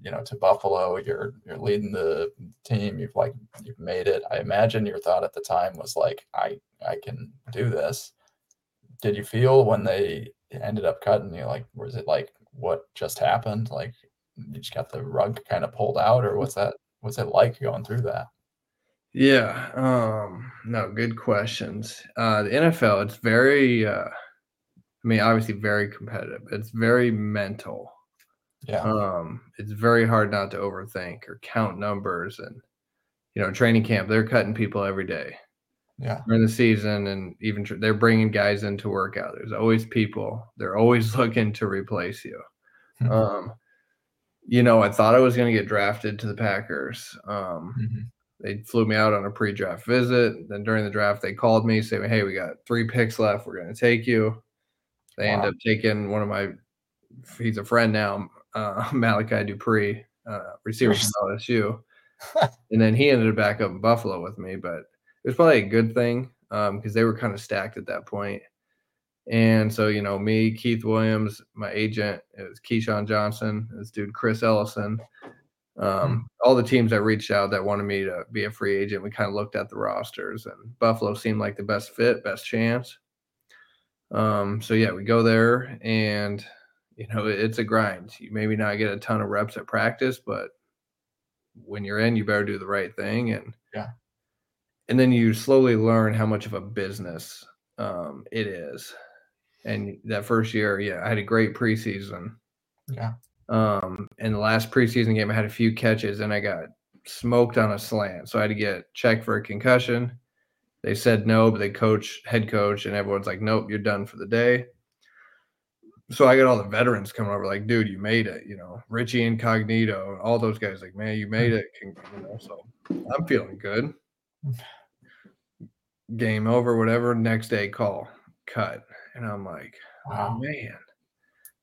you know, to Buffalo. You're you're leading the team. You've like you've made it. I imagine your thought at the time was like, I I can do this. Did you feel when they ended up cutting you? Like, was it like what just happened? Like, you just got the rug kind of pulled out, or what's that? What's it like going through that? Yeah. Um, no, good questions. Uh, the NFL, it's very, uh, I mean, obviously very competitive. It's very mental. Yeah, Um, it's very hard not to overthink or count numbers and, you know, training camp, they're cutting people every day yeah, during the season and even tr- they're bringing guys into workout. There's always people. They're always looking to replace you. Mhm. Um, you know, I thought I was going to get drafted to the Packers. Um, Mhm. they flew me out on a pre-draft visit. Then during the draft, they called me saying, "Hey, we got three picks left. We're going to take you." They end up taking one of my. He's a friend now, uh, Malachi Dupre, uh, receiver from LSU, and then he ended up back up in Buffalo with me. But it was probably a good thing because they were kind of stacked at that point. And so, you know, me, Keith Williams, my agent, it was Keyshawn Johnson, this dude Chris Ellison, um, all the teams that reached out that wanted me to be a free agent. We kind of looked at the rosters, and Buffalo seemed like the best fit, best chance. Um, so yeah, we go there, and you know, it's a grind. You maybe not get a ton of reps at practice, but when you're in, you better do the right thing, and Yeah. and then you slowly learn how much of a business um, it is. And that first year, yeah, I had a great preseason. yeah. Um, in the last preseason game, I had a few catches and I got smoked on a slant. So I had to get checked for a concussion. They said no, but they coach, head coach, and everyone's like, nope, you're done for the day. So I got all the veterans coming over, like, dude, you made it. You know, Richie Incognito, all those guys, like, man, you made it. You know, so I'm feeling good. Game over, whatever. Next day, call, cut, and I'm like, oh man.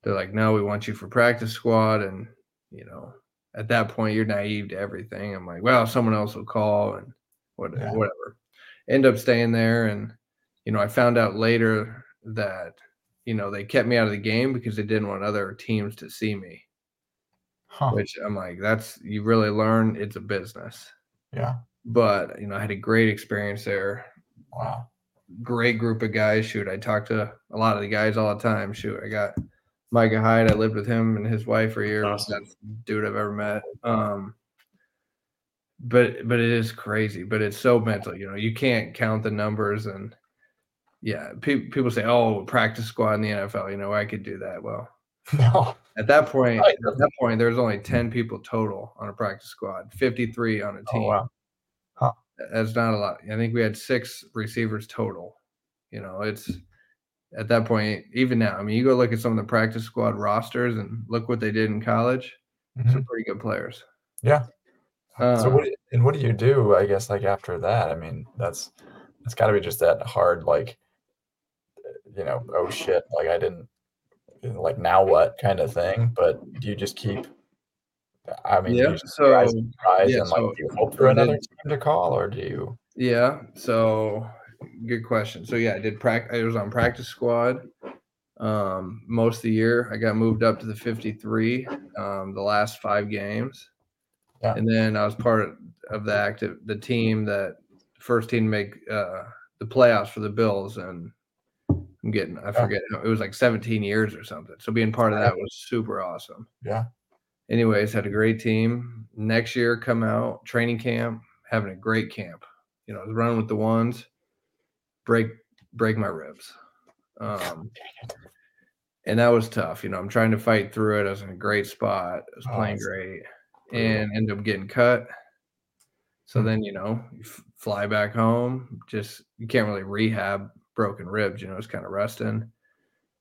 They're like, no, we want you for practice squad, and you know, at that point, you're naive to everything. I'm like, well, someone else will call, and what, Yeah. whatever. End up staying there, and you know, I found out later that you know they kept me out of the game because they didn't want other teams to see me. Huh. Which I'm like, that's you really learn it's a business. Yeah. But you know, I had a great experience there. Wow. Great group of guys. Shoot, I talked to a lot of the guys all the time. Shoot, I got Micah Hyde. I lived with him and his wife for a year. Awesome. Best dude I've ever met. Um, but but it is crazy. But it's so mental. You know, you can't count the numbers and yeah, pe- people say, "Oh, practice squad in the NFL." You know, I could do that. Well, No. At that point, at that point, there's only 10 people total on a practice squad, 53 on a Oh, team. wow. Huh. That's not a lot. I think we had six receivers total. You know, it's at that point, even now. I mean, you go look at some of the practice squad rosters and look what they did in college. Mhm. Some pretty good players. Yeah. so Uh, what and what do you do? I guess like after that. I mean, that's that's got to be just that hard. Like, you know, oh shit! Like I didn't like now what kind of thing. But do you just keep? I mean, Yeah, so- rise and rise yeah, and like so- do you hope for another team to call, or do you? Yeah. So good question. So yeah, I did practice. I was on practice squad um, most of the year. I got moved up to the 53 um, the last five games, Yeah. and then I was part of, of the active the team that first team to make uh, the playoffs for the Bills, and I'm getting I forget it was like 17 years or something. So being part of that was super awesome. Yeah. Anyways, had a great team. Next year, come out training camp, having a great camp. You know, I was running with the ones, break break my ribs. Um, and that was tough. You know, I'm trying to fight through it. I was in a great spot. I was Oh, playing that's great, and end up getting cut. So Hmm. then, you know, you f- fly back home. Just you can't really rehab broken ribs. You know, it's kind of resting.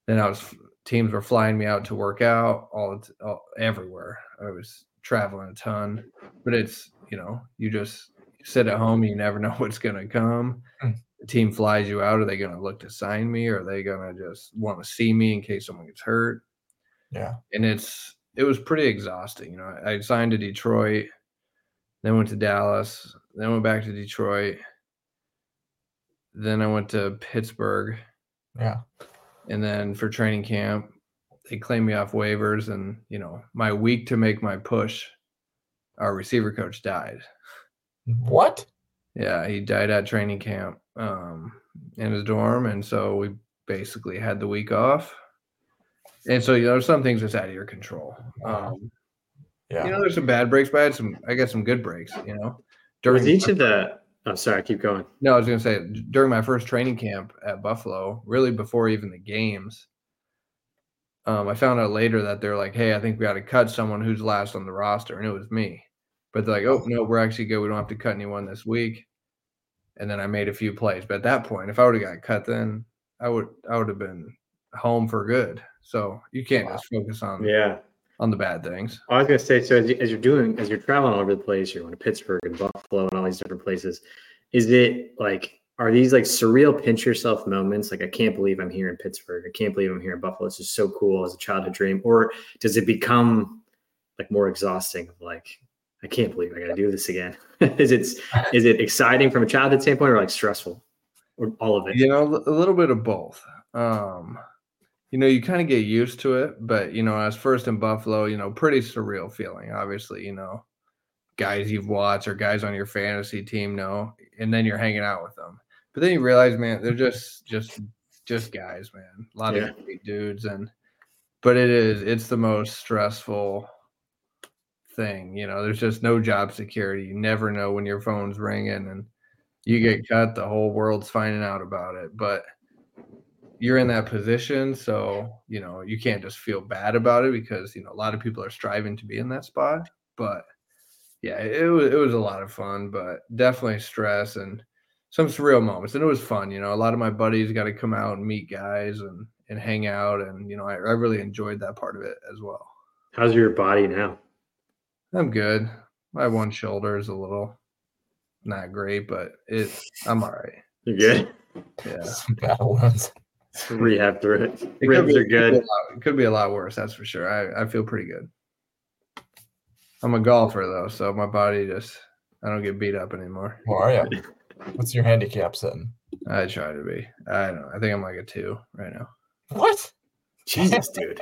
Then I was teams were flying me out to work out all, all everywhere. I was traveling a ton, but it's you know you just sit at home. You never know what's gonna come. Hmm. The team flies you out. Are they gonna look to sign me? Or are they gonna just want to see me in case someone gets hurt? Yeah. and it's it was pretty exhausting. You know, I signed to Detroit, then went to Dallas, then went back to Detroit, then I went to Pittsburgh, Yeah. and then for training camp, they claimed me off waivers, and you know, my week to make my push, our receiver coach died. What? Yeah, he died at training camp um, in his dorm, and so we basically had the week off. And so you know, some things that's out of your control. Um, Yeah. you know, there's some bad breaks, but I had some. I got some good breaks. You know, Was each my- of the? Oh, sorry. Keep going. no, I was gonna say during my first training camp at Buffalo, really before even the games. Um, I found out later that they're like, "Hey, I think we got to cut someone who's last on the roster," and it was me. But they're like, "Oh no, we're actually good. We don't have to cut anyone this week." And then I made a few plays. But at that point, if I would have got cut, then I would I would have been home for good. So you can't Wow. just focus on Yeah. On the bad things. I was gonna say, so as, you, as you're doing, as you're traveling all over the place, you're going to Pittsburgh and Buffalo and all these different places. Is it like, are these like surreal pinch yourself moments? Like, I can't believe I'm here in Pittsburgh. I can't believe I'm here in Buffalo. It's just so cool as a childhood dream. Or does it become like more exhausting? Of like, I can't believe I got to do this again. is it is it exciting from a childhood standpoint, or like stressful, or all of it? You know, a little bit of both. Um, you know, you kind of get used to it, but you know, as first in Buffalo, you know, pretty surreal feeling. Obviously, you know, guys you've watched or guys on your fantasy team know, and then you're hanging out with them. But then you realize, man, they're just just just guys, man. A lot Yeah. of great dudes, and but it is it's the most stressful thing. You know, there's just no job security. You never know when your phone's ringing and you get cut, the whole world's finding out about it. But you're in that position, so you know you can't just feel bad about it because you know a lot of people are striving to be in that spot. But yeah, it was it was a lot of fun, but definitely stress and some surreal moments. And it was fun, you know. A lot of my buddies got to come out and meet guys and and hang out, and you know I, I really enjoyed that part of it as well. How's your body now? I'm good. My one shoulder is a little not great, but it I'm all right. you're good? Yeah. Some battle wounds. Rehab through it. It could Ribs be- are it could a good. lot- It could be a lot worse, that's for sure. I, I feel pretty good. I'm a golfer though, so my body just I don't get beat up anymore. Who are you? What's your handicap sitting? I try to be. I don't know. I think I'm like a two right now. What? Jesus, dude.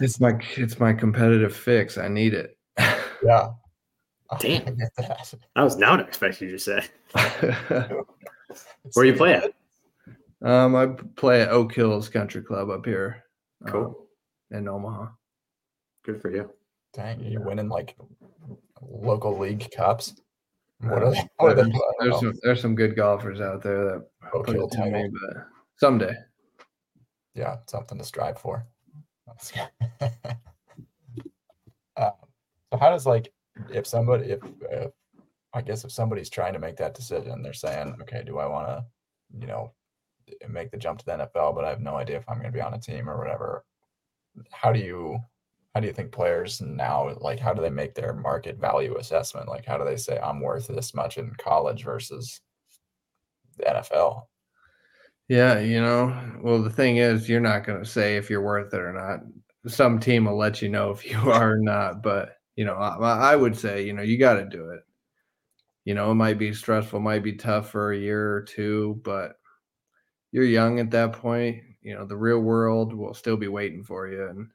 It's my it's my competitive fix. I need it. yeah. Damn. I get that. I was not expecting you to say. Where you play at? Um, I play at Oak Hills Country Club up here. um, Cool. in Omaha. Good for you. Dang, you winning like local league cups? What Uh, are they? What are they? there's, I there's some there's some good golfers out there that Oak put Hill it to me, but someday. Yeah, something to strive for. uh, so how does like if somebody if, if I guess if somebody's trying to make that decision, they're saying, okay, do I want to, you know, make the jump to the NFL, but I have no idea if I'm going to be on a team or whatever. How do you how do you think players now like how do they make their market value assessment? Like how do they say I'm worth this much in college versus the NFL? Yeah, you know, well the thing is you're not going to say if you're worth it or not. Some team will let you know if you are or not, but you know, I, I would say, you know, you got to do it. You know, it might be stressful, might be tough for a year or two, but you're young at that point. You know, the real world will still be waiting for you, and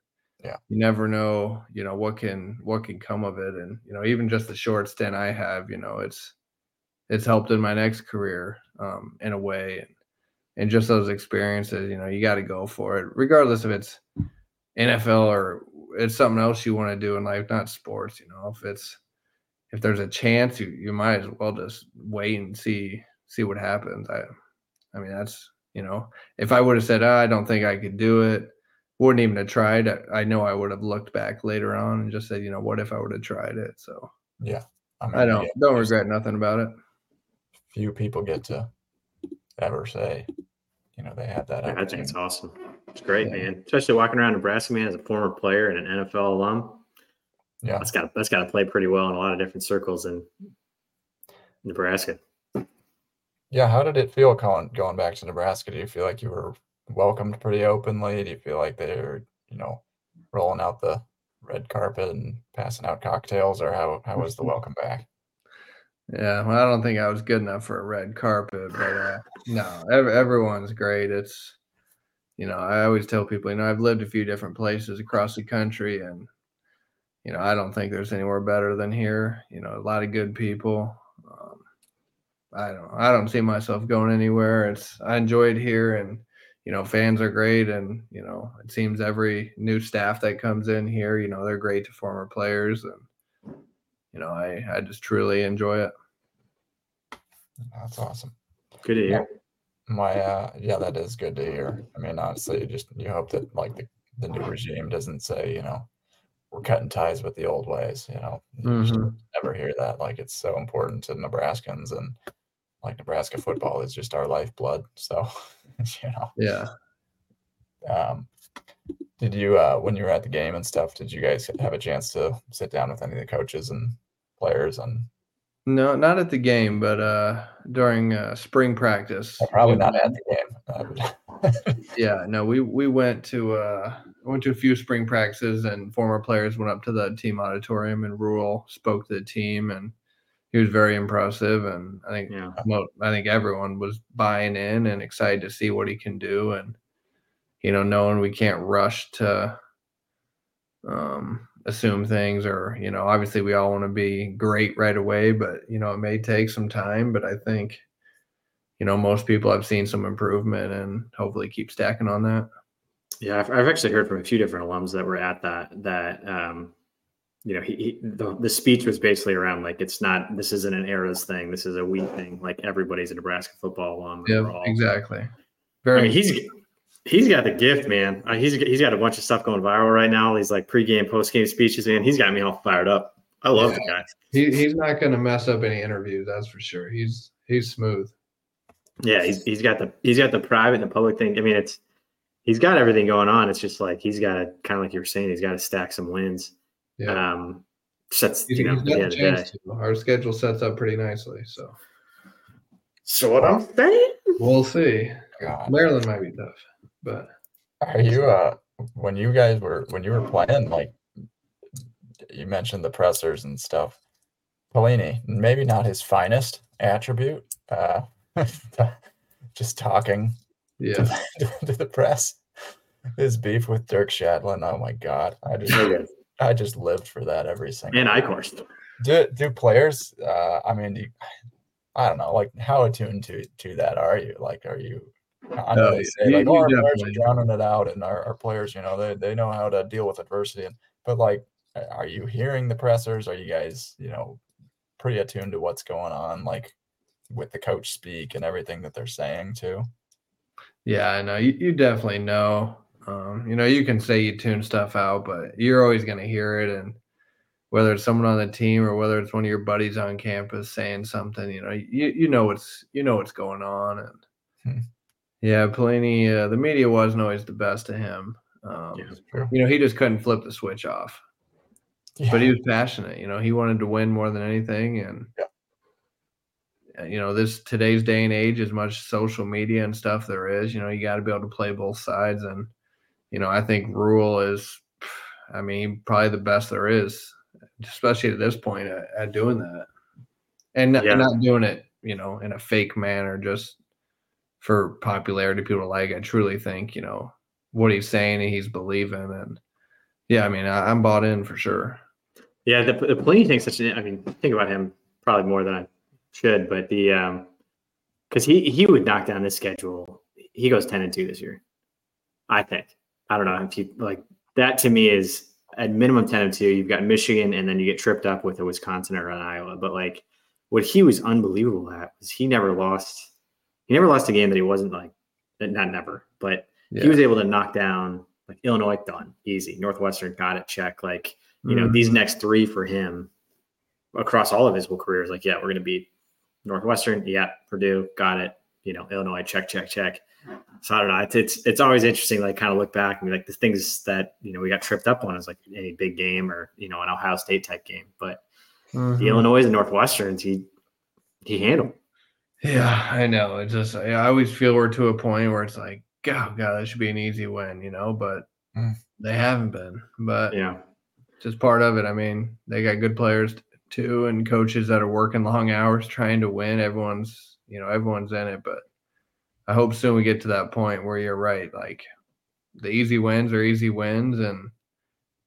yeah, you never know. You know what can what can come of it, and you know even just the short stint I have, you know, it's it's helped in my next career um, in a way, and and just those experiences. You know, you got to go for it, regardless if it's NFL or it's something else you want to do in life, not sports. You know, if it's if there's a chance, you you might as well just wait and see see what happens. I I mean that's you know, if I would have said, oh, I don't think I could do it, wouldn't even have tried. I know I would have looked back later on and just said, you know, what if I would have tried it? So yeah, I, mean, I don't yeah, don't regret nothing about it. Few people get to ever say, you know, they had that. Yeah, I think it's awesome. It's great, yeah. man. Especially walking around Nebraska, man, as a former player and an NFL alum. Yeah, that's got that's got to play pretty well in a lot of different circles in Nebraska. Yeah, how did it feel going going back to Nebraska? Do you feel like you were welcomed pretty openly? Do you feel like they're, you know, rolling out the red carpet and passing out cocktails, or how how was the welcome back? Yeah, well, I don't think I was good enough for a red carpet, but uh, no, every, everyone's great. It's, you know, I always tell people, you know, I've lived a few different places across the country, and you know, I don't think there's anywhere better than here. You know, a lot of good people. I don't I don't see myself going anywhere. It's I enjoy it here and you know fans are great and you know it seems every new staff that comes in here you know they're great to former players and you know I I just truly enjoy it. That's awesome. Good to hear. My uh yeah that is good to hear. I mean honestly you just you hope that like the, the new regime doesn't say you know we're cutting ties with the old ways you know you mm-hmm. never hear that like it's so important to Nebraskans and like Nebraska football is just our lifeblood. So, you know. Yeah. Um, did you uh, when you were at the game and stuff? Did you guys have a chance to sit down with any of the coaches and players and? No, not at the game, but uh, during uh, spring practice. Well, probably not at the game. yeah, no, we we went to uh, went to a few spring practices, and former players went up to the team auditorium, and Rhule spoke to the team, and he was very impressive, and I think yeah. I think everyone was buying in and excited to see what he can do, and you know, knowing we can't rush to um, assume things, or you know, obviously we all want to be great right away, but you know, it may take some time. But I think you know most people have seen some improvement, and hopefully keep stacking on that. Yeah, I've, I've actually heard from a few different alums that were at that that um, you know, he, he, the, the speech was basically around like it's not this isn't an eras thing, this is a we thing. Like everybody's a Nebraska football alum. Yeah, exactly. Very. I mean, he's he's got the gift, man. Uh, he's he's got a bunch of stuff going viral right now. These like pregame, postgame speeches, man. He's got me all fired up. I love yeah. the guy. He, he's not going to mess up any interviews, that's for sure. He's he's smooth. Yeah, he's he's got the he's got the private and the public thing. I mean, it's he's got everything going on. It's just like he's got to kind of like you were saying, he's got to stack some wins. Yeah. Um, sets you know, Our schedule sets up pretty nicely. So, so what I'm saying, we'll see. God. Maryland might be tough, but are you uh when you guys were when you were playing like you mentioned the pressers and stuff. Pelini, maybe not his finest attribute, uh, just talking yeah. to, the, to the press. His beef with Dirk Chatelain. Oh my god, I just I just lived for that every single. And I course. Do do players? Uh, I mean, you, I don't know. Like, how attuned to to that are you? Like, are you? I know they say like, oh, our players are drowning it out, and our, our players, you know, they they know how to deal with adversity. And but like, are you hearing the pressers? Are you guys, you know, pretty attuned to what's going on, like with the coach speak and everything that they're saying too? Yeah, I know. You, you definitely know Um, you know, you can say you tune stuff out, but you're always going to hear it. And whether it's someone on the team or whether it's one of your buddies on campus saying something, you know, you, you know what's you know what's going on. And Hmm. yeah, Pelini, uh, the media wasn't always the best to him. Um, Yeah. You know, he just couldn't flip the switch off. Yeah. But he was passionate. You know, he wanted to win more than anything. And Yeah. uh, you know, this today's day and age, as much social media and stuff there is, you know, you got to be able to play both sides. And you know, I think Rhule is, I mean, probably the best there is, especially at this point at, at doing that, and not, Yeah. not doing it, you know, in a fake manner, just for popularity, people like. I truly think, you know, what he's saying and he's believing, and yeah, I mean, I, I'm bought in for sure. Yeah, the, the Pelini thing's such an. I mean, think about him probably more than I should, but the um, because he he would knock down this schedule. He goes ten and two this year. I think. I don't know if you like that. To me, is at minimum ten and two. You've got Michigan, and then you get tripped up with a Wisconsin or an Iowa. But like, what he was unbelievable at was he never lost. He never lost a game that he wasn't like, not never, but Yeah. he was able to knock down like Illinois done easy. Northwestern got it check. Like you know Mhm. these next three for him across all of his whole career is like yeah we're going to beat Northwestern yeah Purdue got it you know Illinois check check check. So I don't know. It's it's, it's always interesting like kind of look back and be like the things that you know we got tripped up on is like any big game or you know an Ohio State type game, but Mhm. the Illinois and Northwesterns he he handled. Yeah, I know. It's just I I always feel we're to a point where it's like, God, God, that should be an easy win, you know, but Mm. they haven't been. But Yeah. just part of it. I mean, they got good players too, and coaches that are working long hours trying to win. Everyone's, you know, everyone's in it. But I hope soon we get to that point where you're right. Like the easy wins are easy wins, and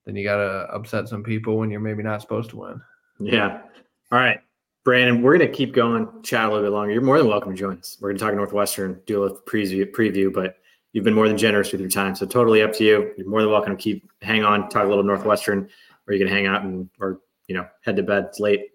then you gotta upset some people when you're maybe not supposed to win. Yeah. All right. Brandon, we're going to keep going, chat a little bit longer. You're more than welcome to join us. We're going to talk Northwestern, do a little preview, preview, but you've been more than generous with your time. So totally up to you. You're more than welcome to keep hang on, talk a little Northwestern, or you can hang out and or you know head to bed. It's late.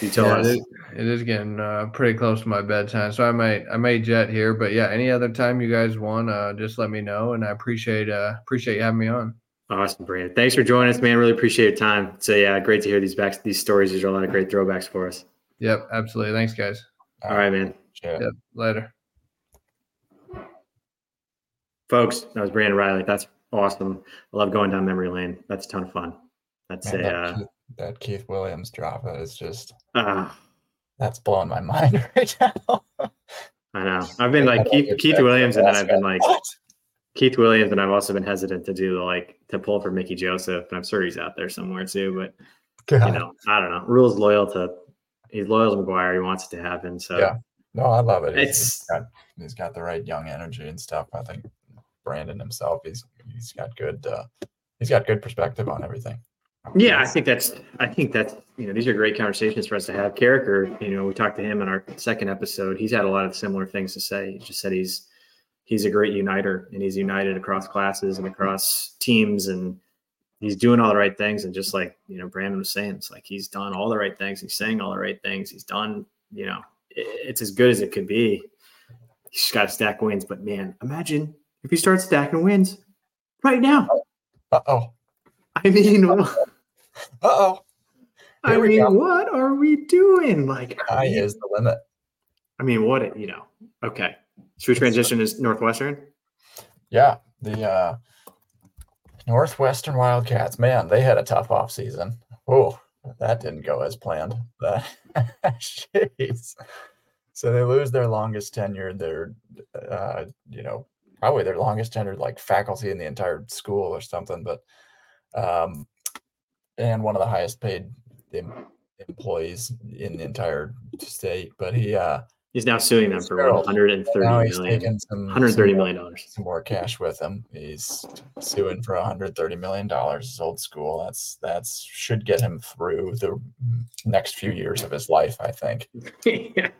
You tell Yeah, us. it, is, it is getting uh, pretty close to my bedtime, so I might I might jet here. But yeah, any other time you guys want, uh, just let me know, and I appreciate uh, appreciate you having me on. Awesome, Brandon. Thanks for joining us, man. Really appreciate your time. So yeah, great to hear these back these stories. These are a lot of great throwbacks for us. Yep, absolutely. Thanks, guys. All right, man. Shit. Yep, later. Folks, that was Brandon Reilly. That's awesome. I love going down memory lane. That's a ton of fun. That's Man, a that, uh, Keith, that Keith Williams drop that is just uh, that's blowing my mind right now. I know. I've been like Keith, Keith Williams, and then I've been like What? Keith Williams, and I've also been hesitant to do the like to pull for Mickey Joseph, but I'm sure he's out there somewhere too. But God. you know, I don't know. Rhule's loyal to he's loyal to McGuire. He wants it to happen. So Yeah. No, I love it. He's, It's- he's got he's got the right young energy and stuff. I think Brandon himself, he's he's got good uh he's got good perspective on everything. Yeah, I think that's I think that's you know these are great conversations for us to have. Carriker, you know, we talked to him in our second episode. He's had a lot of similar things to say. He just said he's he's a great uniter and he's united across classes and across teams and he's doing all the right things. And just like you know, Brandon was saying, it's like he's done all the right things. He's saying all the right things. He's done. You know, it's as good as it could be. He's got to stack wins. But man, imagine if he starts stacking wins right now. Uh oh. I mean. oh. I mean, go. what are we doing? Like, we- is the limit. I mean, what, you know, okay. Should we transition to Northwestern? Yeah. The uh Northwestern Wildcats, man, they had a tough off season. Oh, that didn't go as planned. Jeez. So they lose their longest tenured, their uh, you know, probably their longest tenured like faculty in the entire school or something, but um and one of the highest paid em- employees in the entire state. But he uh He's now suing them for Harold. 130 he's taking some 130 some- million dollars. some more cash with him. He's suing for 130 million dollars. His old school. That's that's should get him through the next few years of his life. I think. yeah.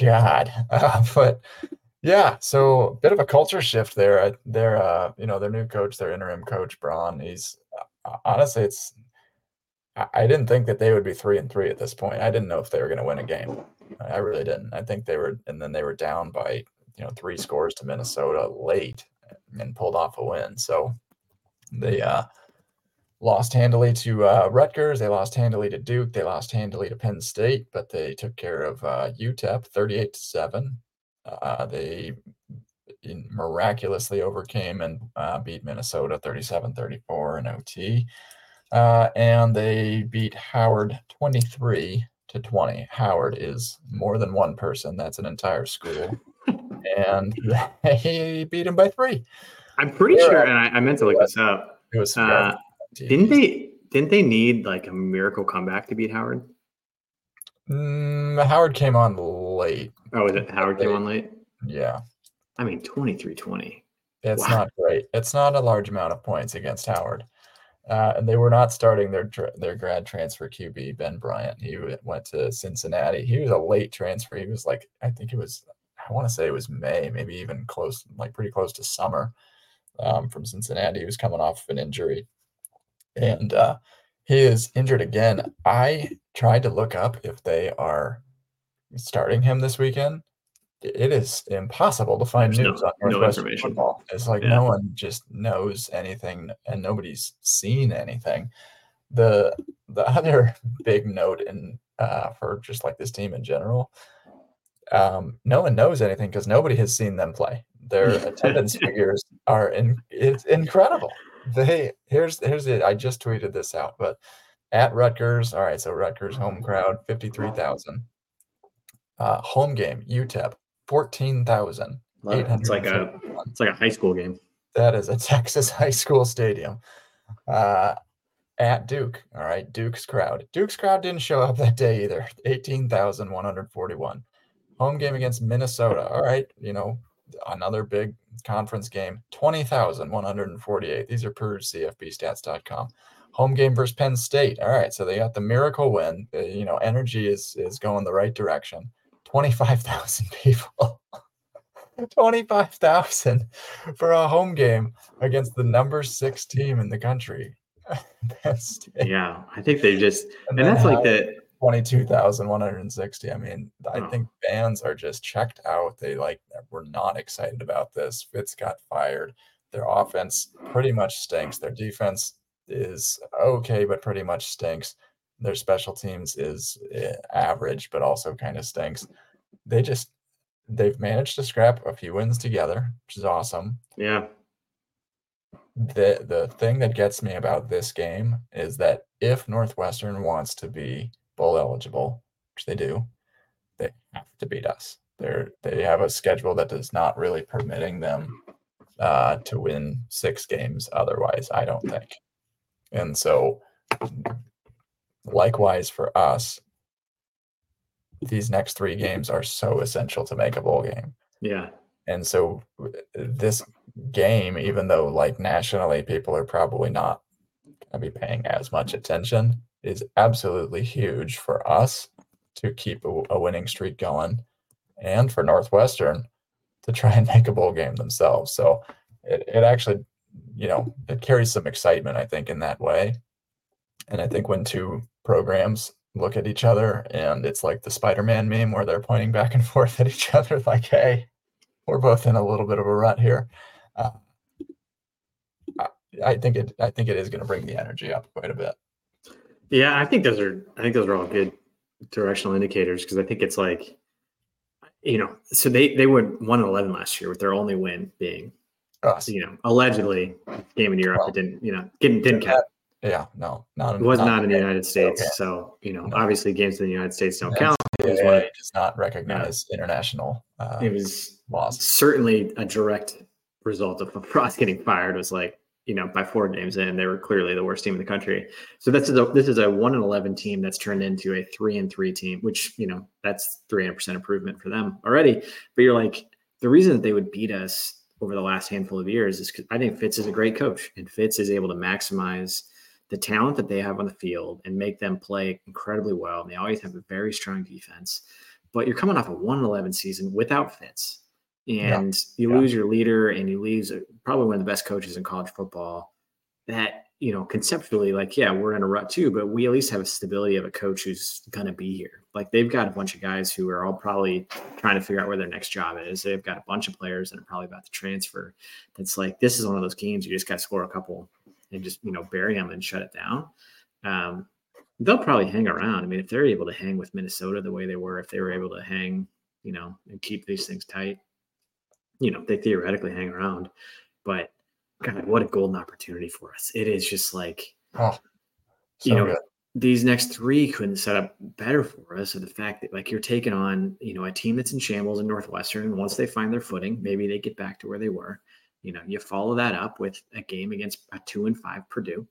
God, uh, but yeah. So a bit of a culture shift there. Their uh, you know their new coach, their interim coach Braun. He's uh, honestly, it's. I didn't think that they would be three and three at this point. I didn't know if they were going to win a game. I really didn't. I think they were, and then they were down by you know three scores to Minnesota late, and pulled off a win. So they uh, lost handily to uh, Rutgers. They lost handily to Duke. They lost handily to Penn State, but they took care of uh, UTEP 38 to 7. Uh, they miraculously overcame and uh, beat Minnesota 37 34 in OT. Uh, and they beat Howard 23 to 20. Howard is more than one person, that's an entire school. and they beat him by three. I'm pretty They're sure, and I, I, meant to look this up. It was uh, didn't they didn't they need like a miracle comeback to beat Howard? Mm, Howard came on late. Oh, was it Howard came on late? Yeah. I mean, 23 20. It's wow. not great. It's not a large amount of points against Howard. Uh, and they were not starting their their grad transfer QB Ben Bryant. He went to Cincinnati. He was a late transfer. He was like I think it was I want to say it was May, maybe even close, like pretty close to summer, um, from Cincinnati. He was coming off of an injury, and uh, he is injured again. I tried to look up if they are starting him this weekend it is impossible to find There's news no, on Northwestern no football. It's like yeah. no one just knows anything, and nobody's seen anything. The the other big note in uh, for just like this team in general, um, no one knows anything because nobody has seen them play. Their attendance figures are in it's incredible. They here's here's it. I just tweeted this out, but at Rutgers, all right, so Rutgers home crowd fifty three thousand. Uh, home game UTEP fourteen thousand. It's like a it's like a high school game. That is a Texas high school stadium. Uh, at Duke, all right, Duke's crowd. Duke's crowd didn't show up that day either. Eighteen thousand one hundred forty-one. Home game against Minnesota. All right, you know another big conference game. Twenty thousand one hundred forty-eight. These are per CFBStats.com. Home game versus Penn State. All right, so they got the miracle win. Uh, you know, energy is is going the right direction. 25,000 people. 25,000 for a home game against the number six team in the country. yeah, I think they just, and, and that's like the 22,160. I mean, I oh. think fans are just checked out. They like were not excited about this. Fitz got fired. Their offense pretty much stinks. Their defense is okay, but pretty much stinks. Their special teams is eh, average, but also kind of stinks. They just they've managed to scrap a few wins together, which is awesome. Yeah. The the thing that gets me about this game is that if Northwestern wants to be bowl eligible, which they do, they have to beat us. They're they have a schedule that is not really permitting them uh, to win six games otherwise, I don't think. And so likewise for us, these next three games are so essential to make a bowl game. Yeah. And so this game, even though like nationally people are probably not going to be paying as much attention, is absolutely huge for us to keep a, a winning streak going and for Northwestern to try and make a bowl game themselves. So it, it actually, you know, it carries some excitement, I think, in that way. And I think when two programs look at each other and it's like the Spider-Man meme where they're pointing back and forth at each other like, hey, we're both in a little bit of a rut here. Uh, I think it I think it is going to bring the energy up quite a bit. Yeah, I think those are I think those are all good directional indicators because I think it's like you know, so they they went one and eleven last year with their only win being Us. you know, allegedly game in Europe well, didn't, you know, didn't didn't count. Yeah, no, not. It was not, not in the United States, okay. so you know, no. obviously games in the United States don't count. It was one, does not recognize international. Uh, it was laws. certainly a direct result of Frost getting fired. Was like you know by four games in, they were clearly the worst team in the country. So this is a this is a one and eleven team that's turned into a three and three team, which you know that's three hundred percent improvement for them already. But you're like the reason that they would beat us over the last handful of years is because I think Fitz is a great coach, and Fitz is able to maximize the talent that they have on the field and make them play incredibly well. And they always have a very strong defense. But you're coming off a 1 11 season without Fitz. And yeah. you yeah. lose your leader and you lose probably one of the best coaches in college football. That you know, conceptually, like, yeah, we're in a rut too, but we at least have a stability of a coach who's going to be here. Like, they've got a bunch of guys who are all probably trying to figure out where their next job is. They've got a bunch of players that are probably about to transfer. That's like, this is one of those games you just got to score a couple and just, you know, bury them and shut it down. Um, they'll probably hang around. I mean, if they're able to hang with Minnesota the way they were, if they were able to hang, you know, and keep these things tight, you know, they theoretically hang around. But God, what a golden opportunity for us. It is just like, Oh, you know, good. these next three couldn't set up better for us. So the fact that like you're taking on, you know, a team that's in shambles in Northwestern, and once they find their footing, maybe they get back to where they were. You know, you follow that up with a game against a two and five Purdue,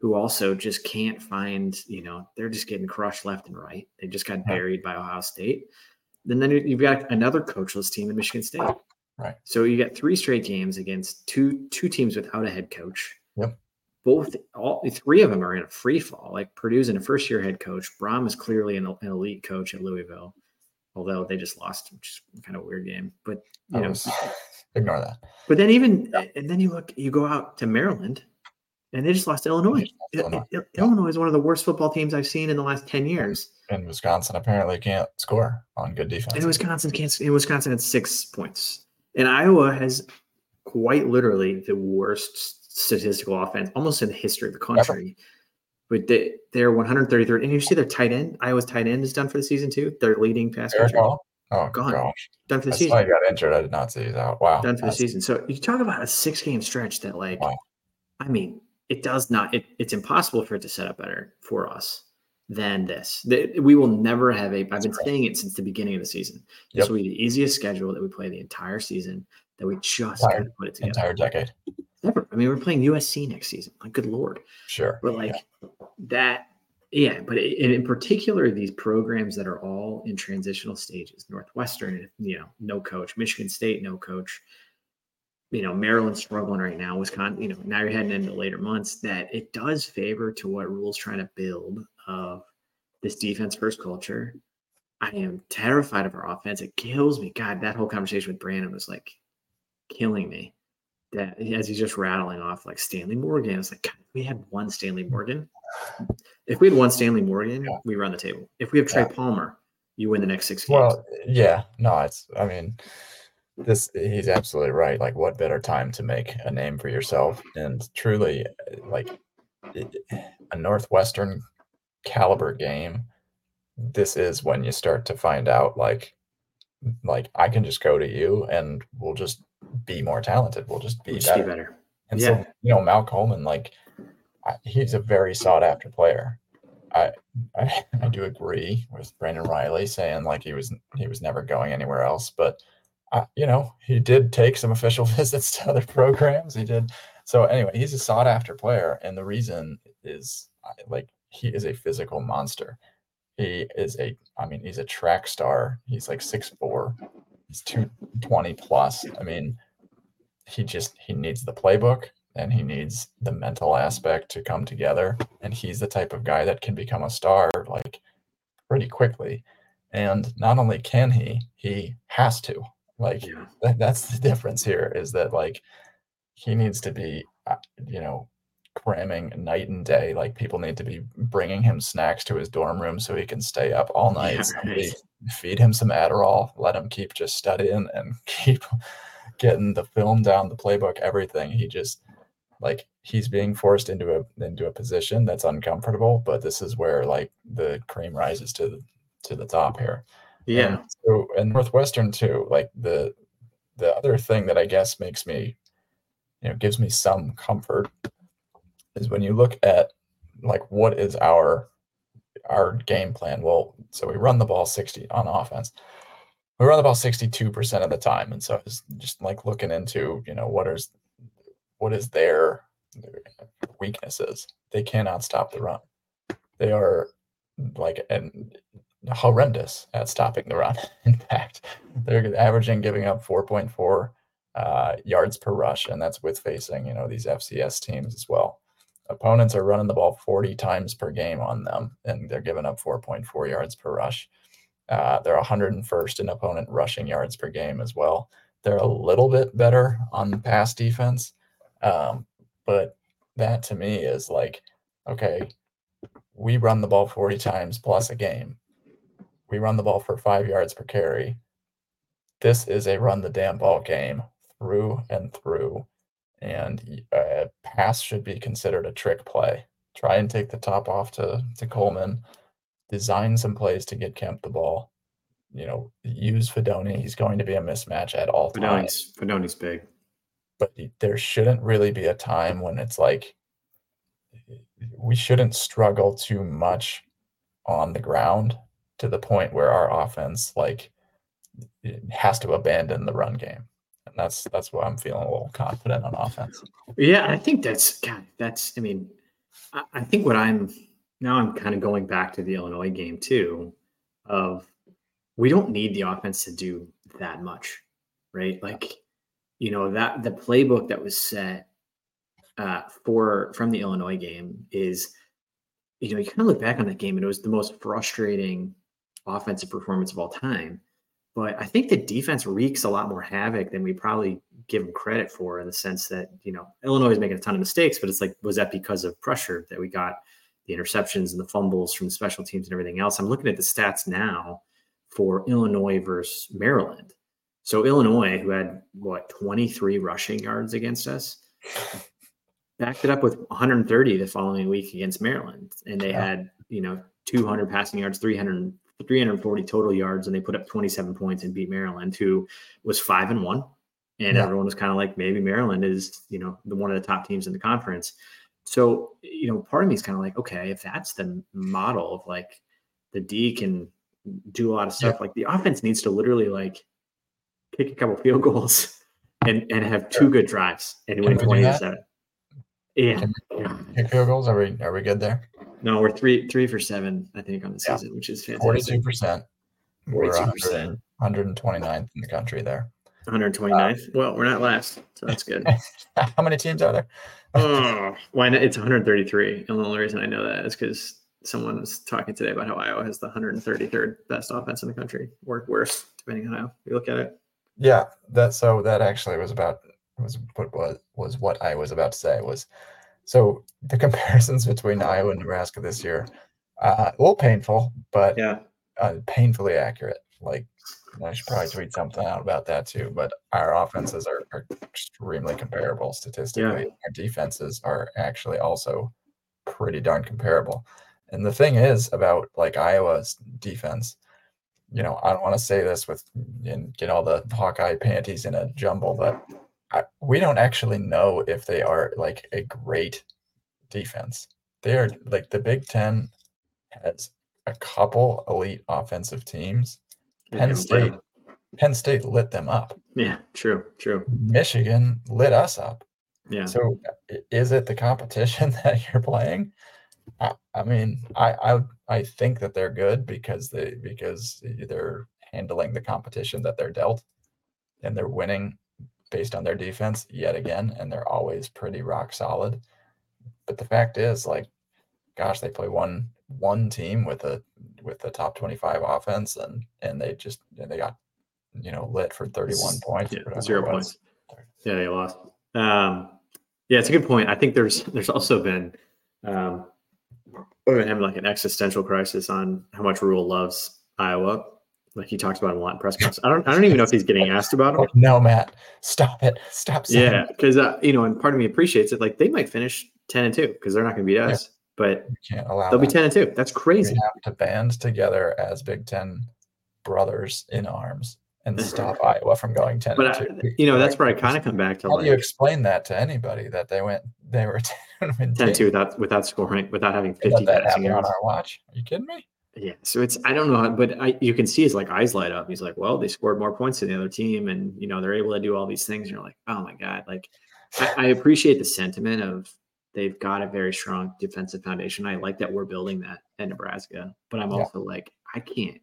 who also just can't find, you know, they're just getting crushed left and right. They just got buried by Ohio State. Then then you've got another coachless team in Michigan State. Right. So you get three straight games against two two teams without a head coach. Yep. Both all three of them are in a free fall. Like Purdue's in a first year head coach. Brohm is clearly an, an elite coach at Louisville, although they just lost, which is kind of a weird game. But you That know, ignore that. but then even and then you look, you go out to Maryland, and they just lost to Illinois. Illinois. Il- Il- Illinois is one of the worst football teams I've seen in the last ten years. And Wisconsin apparently can't score on good defense. And Wisconsin can't. And Wisconsin had six points, and Iowa has quite literally the worst statistical offense almost in the history of the country. But they, they're 133rd, and you see their tight end. Iowa's tight end is done for the season too. Their leading pass catcher? Oh Gone. gosh. done for the I season. he got injured. I did not see that. Wow. done for the season. So you talk about a six game stretch that, like, Wow. I mean, it does not. It, it's impossible for it to set up better for us than this. The- we will never have a. I've been That's right. saying it since the beginning of the season. Yep. This will be the easiest schedule that we play the entire season. That we just Entire- put it together. Entire decade. Never. I mean, we're playing USC next season. Like, good lord. Sure. But like that, yeah. But in, in particular, these programs that are all in transitional stages, Northwestern, you know, no coach, Michigan State, no coach. You know, Maryland's struggling right now. Wisconsin, you know, now you're heading into later months. That it does favor to what Rhule's trying to build of this defense first culture. I am terrified of our offense. It kills me. God, that whole conversation with Brandon was like killing me. That as he's just rattling off like Stanley Morgan. It's like we had one Stanley Morgan. If we had one Stanley Morgan, Yeah. we run the table. If we have Trey Yeah. Palmer, you win the next six games. Well, yeah, no, it's. I mean, this. He's absolutely right. Like, what better time to make a name for yourself? And truly, like, a Northwestern caliber game. This is when you start to find out, like, like I can just go to you and we'll just be more talented. We'll just be We'll just be better. better. And Yeah. so, you know, Mal Coleman, like, I, he's a very sought after player. I, I I do agree with Brandon Reilly saying like he was he was never going anywhere else, but uh, you know he did take some official visits to other programs. He did so anyway. He's a sought after player, and the reason is like he is a physical monster. He is a I mean he's a track star. He's like six four. He's two twenty plus. I mean he just he needs the playbook and he needs the mental aspect to come together. And he's the type of guy that can become a star like pretty quickly. And not only can he he has to. Like that, that's the difference here is that like he needs to be uh, you know cramming night and day. Like people need to be bringing him snacks to his dorm room so he can stay up all night Yeah, Somebody right. Feed him some adderall let him keep just studying and keep getting the film down the playbook everything he just like he's being forced into a into a position that's uncomfortable but this is where like the cream rises to the to the top here Yeah. and so and Northwestern too, like the the other thing that I guess makes me, you know, gives me some comfort is when you look at like what is our our game plan. Well, so we run the ball 60 on offense. We run the ball 62% of the time. And so it's just like looking into, you know, what is what is their weaknesses. They cannot stop the run. They are like and horrendous at stopping the run. In fact, they're averaging giving up 4.4 uh, yards per rush, and that's with facing you know these FCS teams as well. Opponents are running the ball 40 times per game on them, and they're giving up 4.4 yards per rush. Uh, they're 101st in opponent rushing yards per game as well. They're a little bit better on the pass defense, um, but that to me is like, okay, we run the ball 40 times plus a game. We run the ball for five yards per carry. This is a run the damn ball game through and through. And a uh, pass should be considered a trick play. Try and take the top off to, to Coleman. Design some plays to get Kemp the ball. You know, use Fidone. He's going to be a mismatch at all times. Fidone's big. But there shouldn't really be a time when it's like we shouldn't struggle too much on the ground to the point where our offense like has to abandon the run game. And that's that's why I'm feeling a little confident on offense. Yeah, I think that's God, that's I mean, I, I think what I'm now I'm kind of going back to the Illinois game too, of we don't need the offense to do that much, right? Like, you know, that the playbook that was set uh, for from the Illinois game is, you know, you kind of look back on that game and it was the most frustrating offensive performance of all time. But I think the defense wreaks a lot more havoc than we probably give them credit for in the sense that, you know, Illinois is making a ton of mistakes, but it's like, was that because of pressure that we got the interceptions and the fumbles from the special teams and everything else? I'm looking at the stats now for Illinois versus Maryland. So Illinois, who had what 23 rushing yards against us, backed it up with 130 the following week against Maryland, and they yeah. had you know 200 passing yards, 300 340 total yards, and they put up 27 points and beat Maryland, who was five and one. And yeah. everyone was kind of like, maybe Maryland is, you know, the one of the top teams in the conference. So, you know, part of me is kind of like, okay, if that's the model of like the D can do a lot of stuff, yeah. like the offense needs to literally like kick a couple field goals and and have two good drives and win 27. Yeah. Kick field goals. Are we are we good there? No, we're three three for seven, I think, on the season, yeah. which is fantastic. Forty-two percent. We're 100, 129th in the country there. 129th. Uh, well, we're not last, so that's good. How many teams are there? oh, why not? It's 133. And the only reason I know that is because someone was talking today about how Iowa has the 133rd best offense in the country, or worse, depending on how you look at it. Yeah, that so that actually was about was what was was what I was about to say was so the comparisons between Iowa and Nebraska this year, uh, a little painful, but yeah, uh, painfully accurate. Like I should probably tweet something out about that too. But our offenses are, are extremely comparable statistically. Yeah. Our defenses are actually also pretty darn comparable. And the thing is about like Iowa's defense, you know, I don't want to say this with and get all the Hawkeye panties in a jumble, but I, we don't actually know if they are like a great defense. They are like the Big Ten has a couple elite offensive teams. Penn State, Penn State lit them up. Yeah, true, true. Michigan lit us up. Yeah. So is it the competition that you're playing? I, I mean, I, I I think that they're good because they because they're handling the competition that they're dealt, and they're winning based on their defense yet again, and they're always pretty rock solid. But the fact is, like, gosh, they play one one team with a with the top 25 offense and and they just they got you know lit for 31 points yeah, zero points yeah they lost um yeah it's a good point i think there's there's also been um been having like an existential crisis on how much Rhule loves Iowa. Like he talks about him a lot in press conferences. I don't, I don't even know if he's getting asked about him. No, Matt, stop it, stop. Saying yeah, because uh, you know, and part of me appreciates it. Like they might finish ten and two because they're not going to beat us, but you can't allow. They'll that. be ten and two. That's crazy. We have to band together as Big Ten brothers in arms and stop Iowa from going ten. But I, you know, that's where I kind of come back to. How like, do you explain that to anybody that they went, they were 10 and 10 2 without without scoring, without having fifty that on our watch? Are you kidding me? Yeah, so it's I don't know, but I, you can see his like eyes light up. He's like, well, they scored more points than the other team, and you know they're able to do all these things. And you're like, oh my god, like I, I appreciate the sentiment of they've got a very strong defensive foundation. I like that we're building that at Nebraska, but I'm yeah. also like, I can't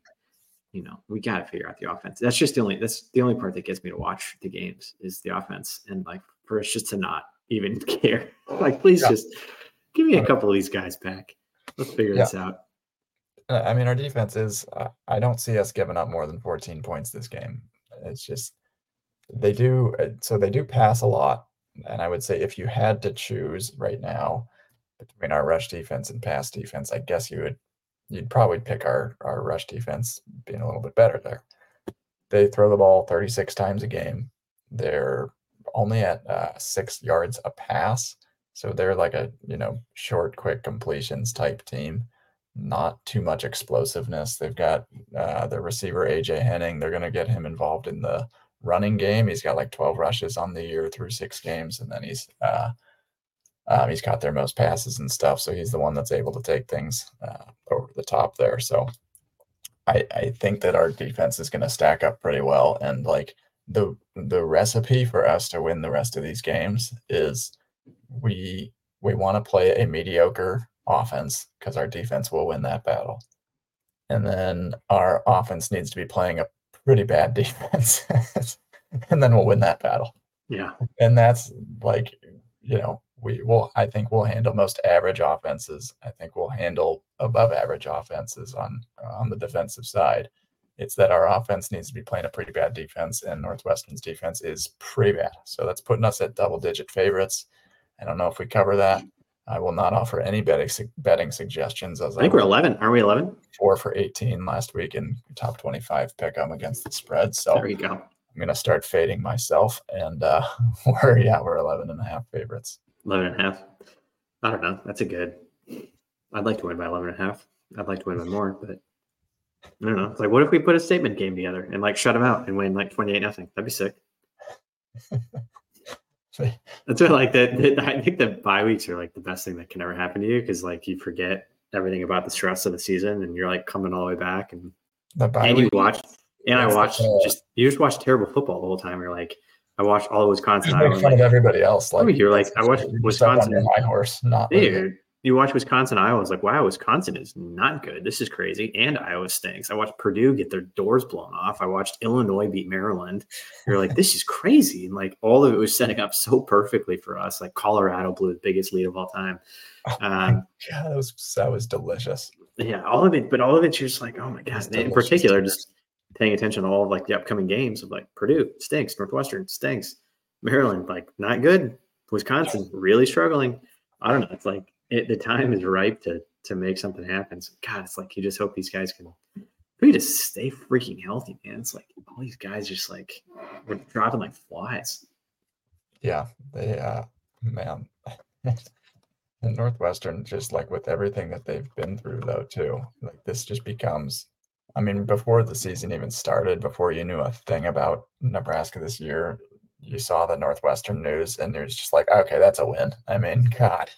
you know, we got to figure out the offense. That's just the only that's the only part that gets me to watch the games is the offense, and like for us just to not even care. like, please yeah. just give me a couple of these guys back. Let's figure yeah. this out. Uh, I mean, our defense is. Uh, I don't see us giving up more than 14 points this game. It's just they do. Uh, so they do pass a lot, and I would say if you had to choose right now between our rush defense and pass defense, I guess you would you'd probably pick our our rush defense being a little bit better there. They throw the ball 36 times a game. They're only at uh, six yards a pass, so they're like a you know short, quick completions type team. Not too much explosiveness. They've got uh, the receiver AJ Henning. They're going to get him involved in the running game. He's got like 12 rushes on the year through six games, and then he's uh, um, he's got their most passes and stuff. So he's the one that's able to take things uh, over the top there. So I, I think that our defense is going to stack up pretty well. And like the the recipe for us to win the rest of these games is we we want to play a mediocre offense because our defense will win that battle. And then our offense needs to be playing a pretty bad defense. and then we'll win that battle. Yeah. And that's like, you know, we will I think we'll handle most average offenses. I think we'll handle above average offenses on on the defensive side. It's that our offense needs to be playing a pretty bad defense, and Northwestern's defense is pretty bad. So that's putting us at double digit favorites. I don't know if we cover that. I will not offer any betting betting suggestions. As I think I we're eleven. Are we eleven? Four for eighteen last week in top twenty five pick. I'm against the spread. So there you go. I'm gonna start fading myself, and uh, we're yeah we're 11 and a half favorites. 11 and a half. I don't know. That's a good. I'd like to win by 11 and a half. I'd like to win by more, but I don't know. It's like, what if we put a statement game together and like shut them out and win like 28 nothing? That'd be sick. That's what like that. I think the bye weeks are like the best thing that can ever happen to you because like you forget everything about the stress of the season and you're like coming all the way back and the bye and week, you watch and I watched uh, just you just watch terrible football the whole time. You're like, I watched all of Wisconsin. Make fun like, of everybody else. Like you're like, I watched Wisconsin. My horse, not dude. You watch Wisconsin, Iowa. I was like, wow, Wisconsin is not good. This is crazy. And Iowa stinks. I watched Purdue get their doors blown off. I watched Illinois beat Maryland. You're like, this is crazy. And like all of it was setting up so perfectly for us. Like Colorado blew the biggest lead of all time. Oh um, yeah, that was that was delicious. Yeah, all of it, but all of it's just like, oh my god. In particular, just paying attention to all of like the upcoming games of like Purdue stinks, Northwestern stinks, Maryland like not good, Wisconsin really struggling. I don't know. It's like it, the time is ripe to to make something happen. So God, it's like you just hope these guys can we just stay freaking healthy, man. It's like all these guys just like we're dropping like flies. Yeah, they uh man. and Northwestern, just like with everything that they've been through though, too, like this just becomes I mean, before the season even started, before you knew a thing about Nebraska this year, you saw the Northwestern news and was just like, okay, that's a win. I mean, God,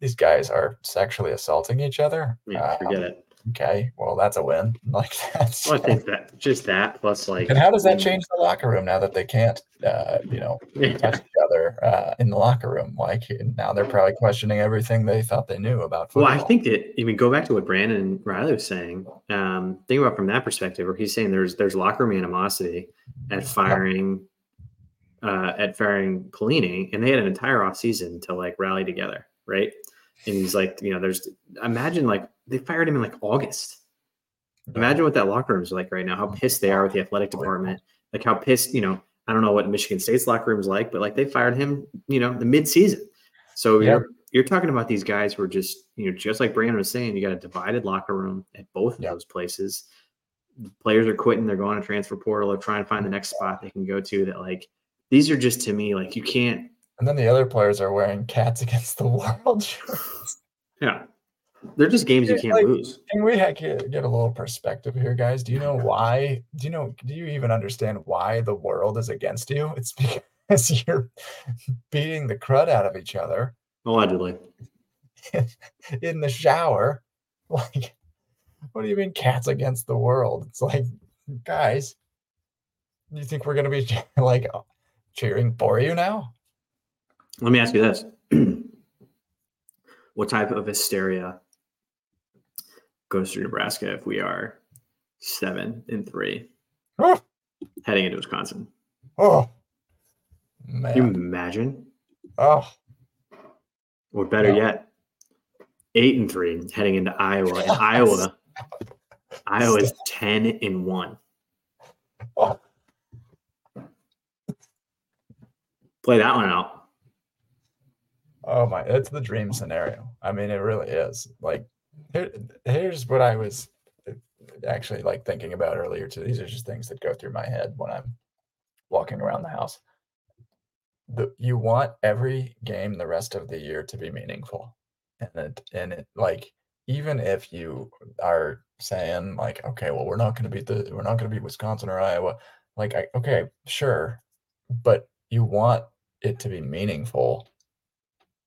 these guys are sexually assaulting each other. Yeah, forget um, it. Okay, well, that's a win. Like that's. Well, I think that just that plus like. And how does that change the locker room now that they can't, uh, you know, yeah. touch each other uh, in the locker room? Like now they're probably questioning everything they thought they knew about. Football. Well, I think that I mean, go back to what Brandon Reilly was saying. Um, think about from that perspective, where he's saying there's there's locker room animosity at firing. Uh, at firing Pelini, and they had an entire off season to like rally together, right? And he's like, you know, there's imagine like they fired him in like August. Imagine what that locker room is like right now. How pissed they are with the athletic department. Like how pissed, you know, I don't know what Michigan State's locker room is like, but like they fired him, you know, the mid-season. So yeah. you're you're talking about these guys who are just, you know, just like Brandon was saying, you got a divided locker room at both of those places. The players are quitting, they're going to transfer portal, they're trying to find the next spot they can go to that like these are just to me like you can't and then the other players are wearing cats against the world yeah they're just games you can't like, lose. Can we get, get a little perspective here, guys? Do you know why? Do you know? Do you even understand why the world is against you? It's because you're beating the crud out of each other. Allegedly. In the shower. Like, what do you mean cats against the world? It's like, guys, you think we're going to be like cheering for you now? Let me ask you this. what type of hysteria goes through Nebraska if we are seven and three oh. heading into Wisconsin. Oh, man. Can you imagine? Oh. Or better no. yet, eight and three heading into Iowa. And Iowa, Iowa's 10 and one. Oh. Play that one out. Oh my, it's the dream scenario. I mean, it really is. Like, here, here's what I was actually like thinking about earlier too. These are just things that go through my head when I'm walking around the house. The, you want every game the rest of the year to be meaningful, and it and it like even if you are saying like, okay, well, we're not going to beat the, we're not going to beat Wisconsin or Iowa. Like, I, okay, sure, but you want it to be meaningful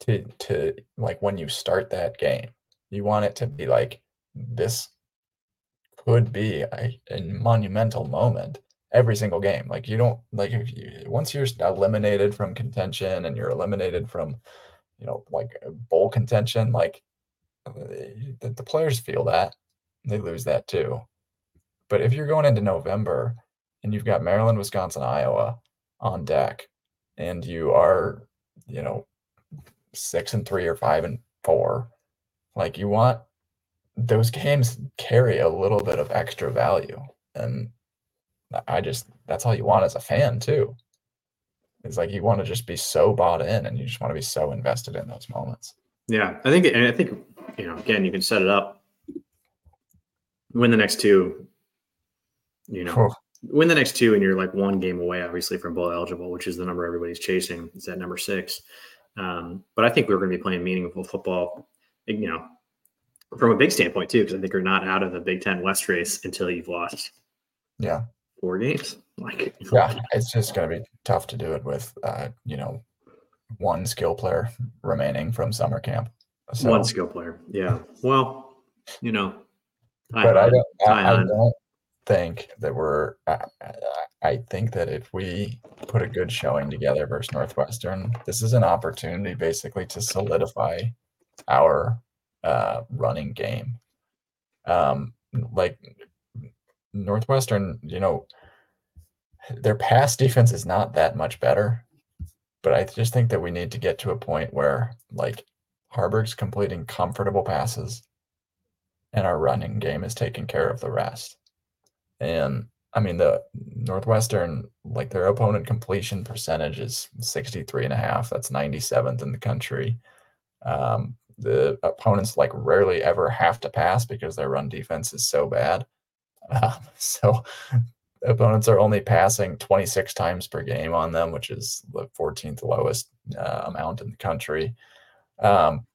to to like when you start that game. You want it to be like this could be a, a monumental moment every single game. Like you don't like if you, once you're eliminated from contention and you're eliminated from you know like bowl contention like uh, the, the players feel that. They lose that too. But if you're going into november and you've got maryland wisconsin iowa on deck and you are you know six and three or five and four, like you want those games carry a little bit of extra value. And I just that's all you want as a fan too. It's like you want to just be so bought in and you just want to be so invested in those moments. Yeah. I think and I think, you know, again, you can set it up. Win the next two, you know. Win the next two, and you're like one game away, obviously, from bowl eligible, which is the number everybody's chasing. Is that number six? Um, but I think we're going to be playing meaningful football, you know, from a big standpoint too, because I think you're not out of the Big Ten West race until you've lost. Yeah. Four games. Like yeah, it's just going to be tough to do it with, uh, you know, one skill player remaining from summer camp. So, one skill player. Yeah. Well, you know, but I don't, I, I don't think that we're. I, I think that if we put a good showing together versus Northwestern, this is an opportunity basically to solidify our uh, running game. Um, like Northwestern, you know, their pass defense is not that much better, but I just think that we need to get to a point where like Haarberg's completing comfortable passes and our running game is taking care of the rest. And I mean, the Northwestern, like their opponent completion percentage is 63 and a half. That's 97th in the country. Um, the opponents like rarely ever have to pass because their run defense is so bad. Um, so opponents are only passing 26 times per game on them, which is the 14th lowest uh, amount in the country. Um,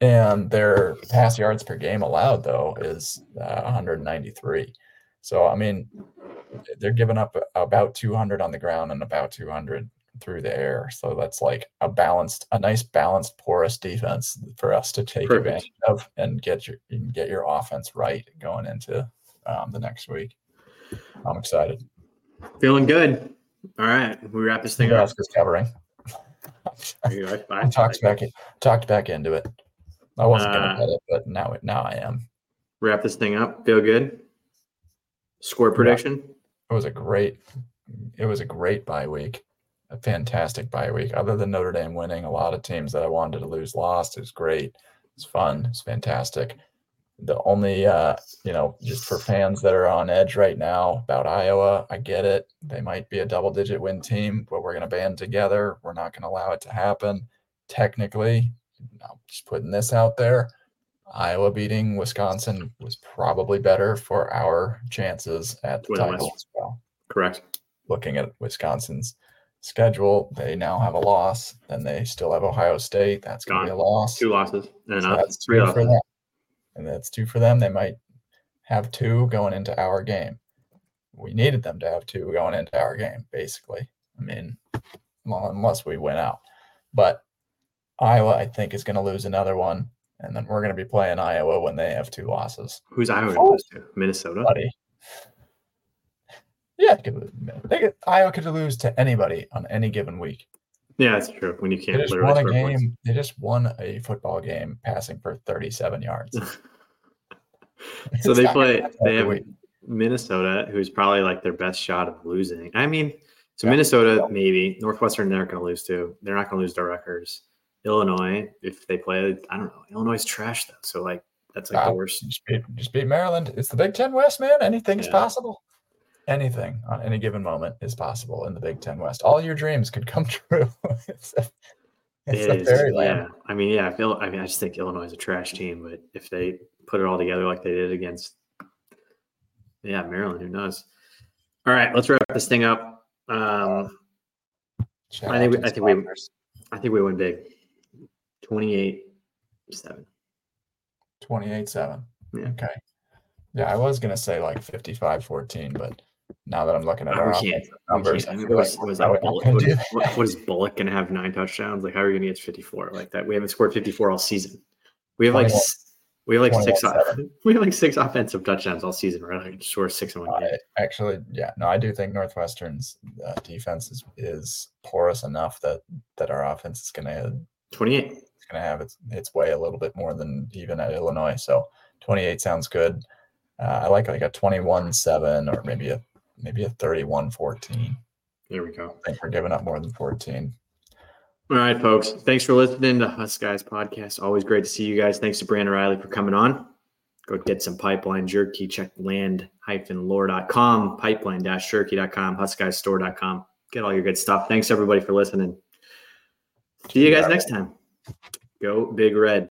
and their pass yards per game allowed, though, is uh, 193. So I mean, they're giving up about 200 on the ground and about 200 through the air. So that's like a balanced, a nice balanced, porous defense for us to take Perfect. advantage of and get your get your offense right going into um, the next week. I'm excited. Feeling good. All right, we wrap this thing Nebraska's up. covering. I talked back in, talked back into it. I wasn't uh, gonna bet it, but now now I am. Wrap this thing up. Feel good. Score prediction? Yeah. It was a great it was a great bye week. A fantastic bye week. Other than Notre Dame winning, a lot of teams that I wanted to lose lost. It was great. It's fun. It's fantastic. The only uh, you know, just for fans that are on edge right now about Iowa, I get it. They might be a double digit win team, but we're gonna band together. We're not gonna allow it to happen. Technically, I'm just putting this out there. Iowa beating Wisconsin was probably better for our chances at the title as well. Correct. Looking at Wisconsin's schedule, they now have a loss. Then they still have Ohio State. That's going to be a loss. Two losses. And so that's three losses. for them. And that's two for them. They might have two going into our game. We needed them to have two going into our game, basically. I mean, well, unless we win out. But Iowa, I think, is going to lose another one and then we're going to be playing Iowa when they have two losses. Who's Iowa oh, lose to? Minnesota. Buddy. Yeah, they could, Iowa could lose to anybody on any given week. Yeah, that's true. When you can't they just won a game, points. they just won a football game passing for 37 yards. so they play. They have week. Minnesota, who's probably like their best shot of losing. I mean, so yeah. Minnesota maybe Northwestern they're going to lose to. They're not going to lose to Rutgers. Illinois, if they play, I don't know. Illinois is trash though, so like that's like the worst. Just beat, just beat Maryland. It's the Big Ten West, man. Anything yeah. is possible. Anything on any given moment is possible in the Big Ten West. All your dreams could come true. It's It the is, fairyland. yeah. I mean, yeah. I feel. I mean, I just think Illinois is a trash team, but if they put it all together like they did against, yeah, Maryland, who knows? All right, let's wrap this thing up. Um, I think we- I think we-. I think we win big, twenty-eight seven. 28-7. Yeah. Okay. Yeah, I was gonna say like 55-14, but now that I'm looking at our we can't. offensive we numbers. I I mean, feel what was, like what was we're that not Bullock? gonna What, do that. what- what is Bullock going to have nine touchdowns? Like, how are you going to get 54 like that? We haven't scored 54 all season. We have like we have like six. 21-7. We have like six offensive touchdowns all season. Right, like score six in one game. I actually, yeah, no, I do think Northwestern's uh, defense is, is porous enough that that our offense is gonna 28. It's gonna have its its way a little bit more than even at Illinois. So 28 sounds good. Uh, I like like a 21-7 or maybe a maybe a 31-14. There we go. I think we're giving up more than 14. All right, folks. Thanks for listening to HuskGuys podcast. Always great to see you guys. Thanks to Brandon Reilly for coming on. Go get some pipeline jerky. Check land-lore.com, pipeline-jerky.com, huskguysstore.com. Get all your good stuff. Thanks everybody for listening. See you guys next time. Go Big Red.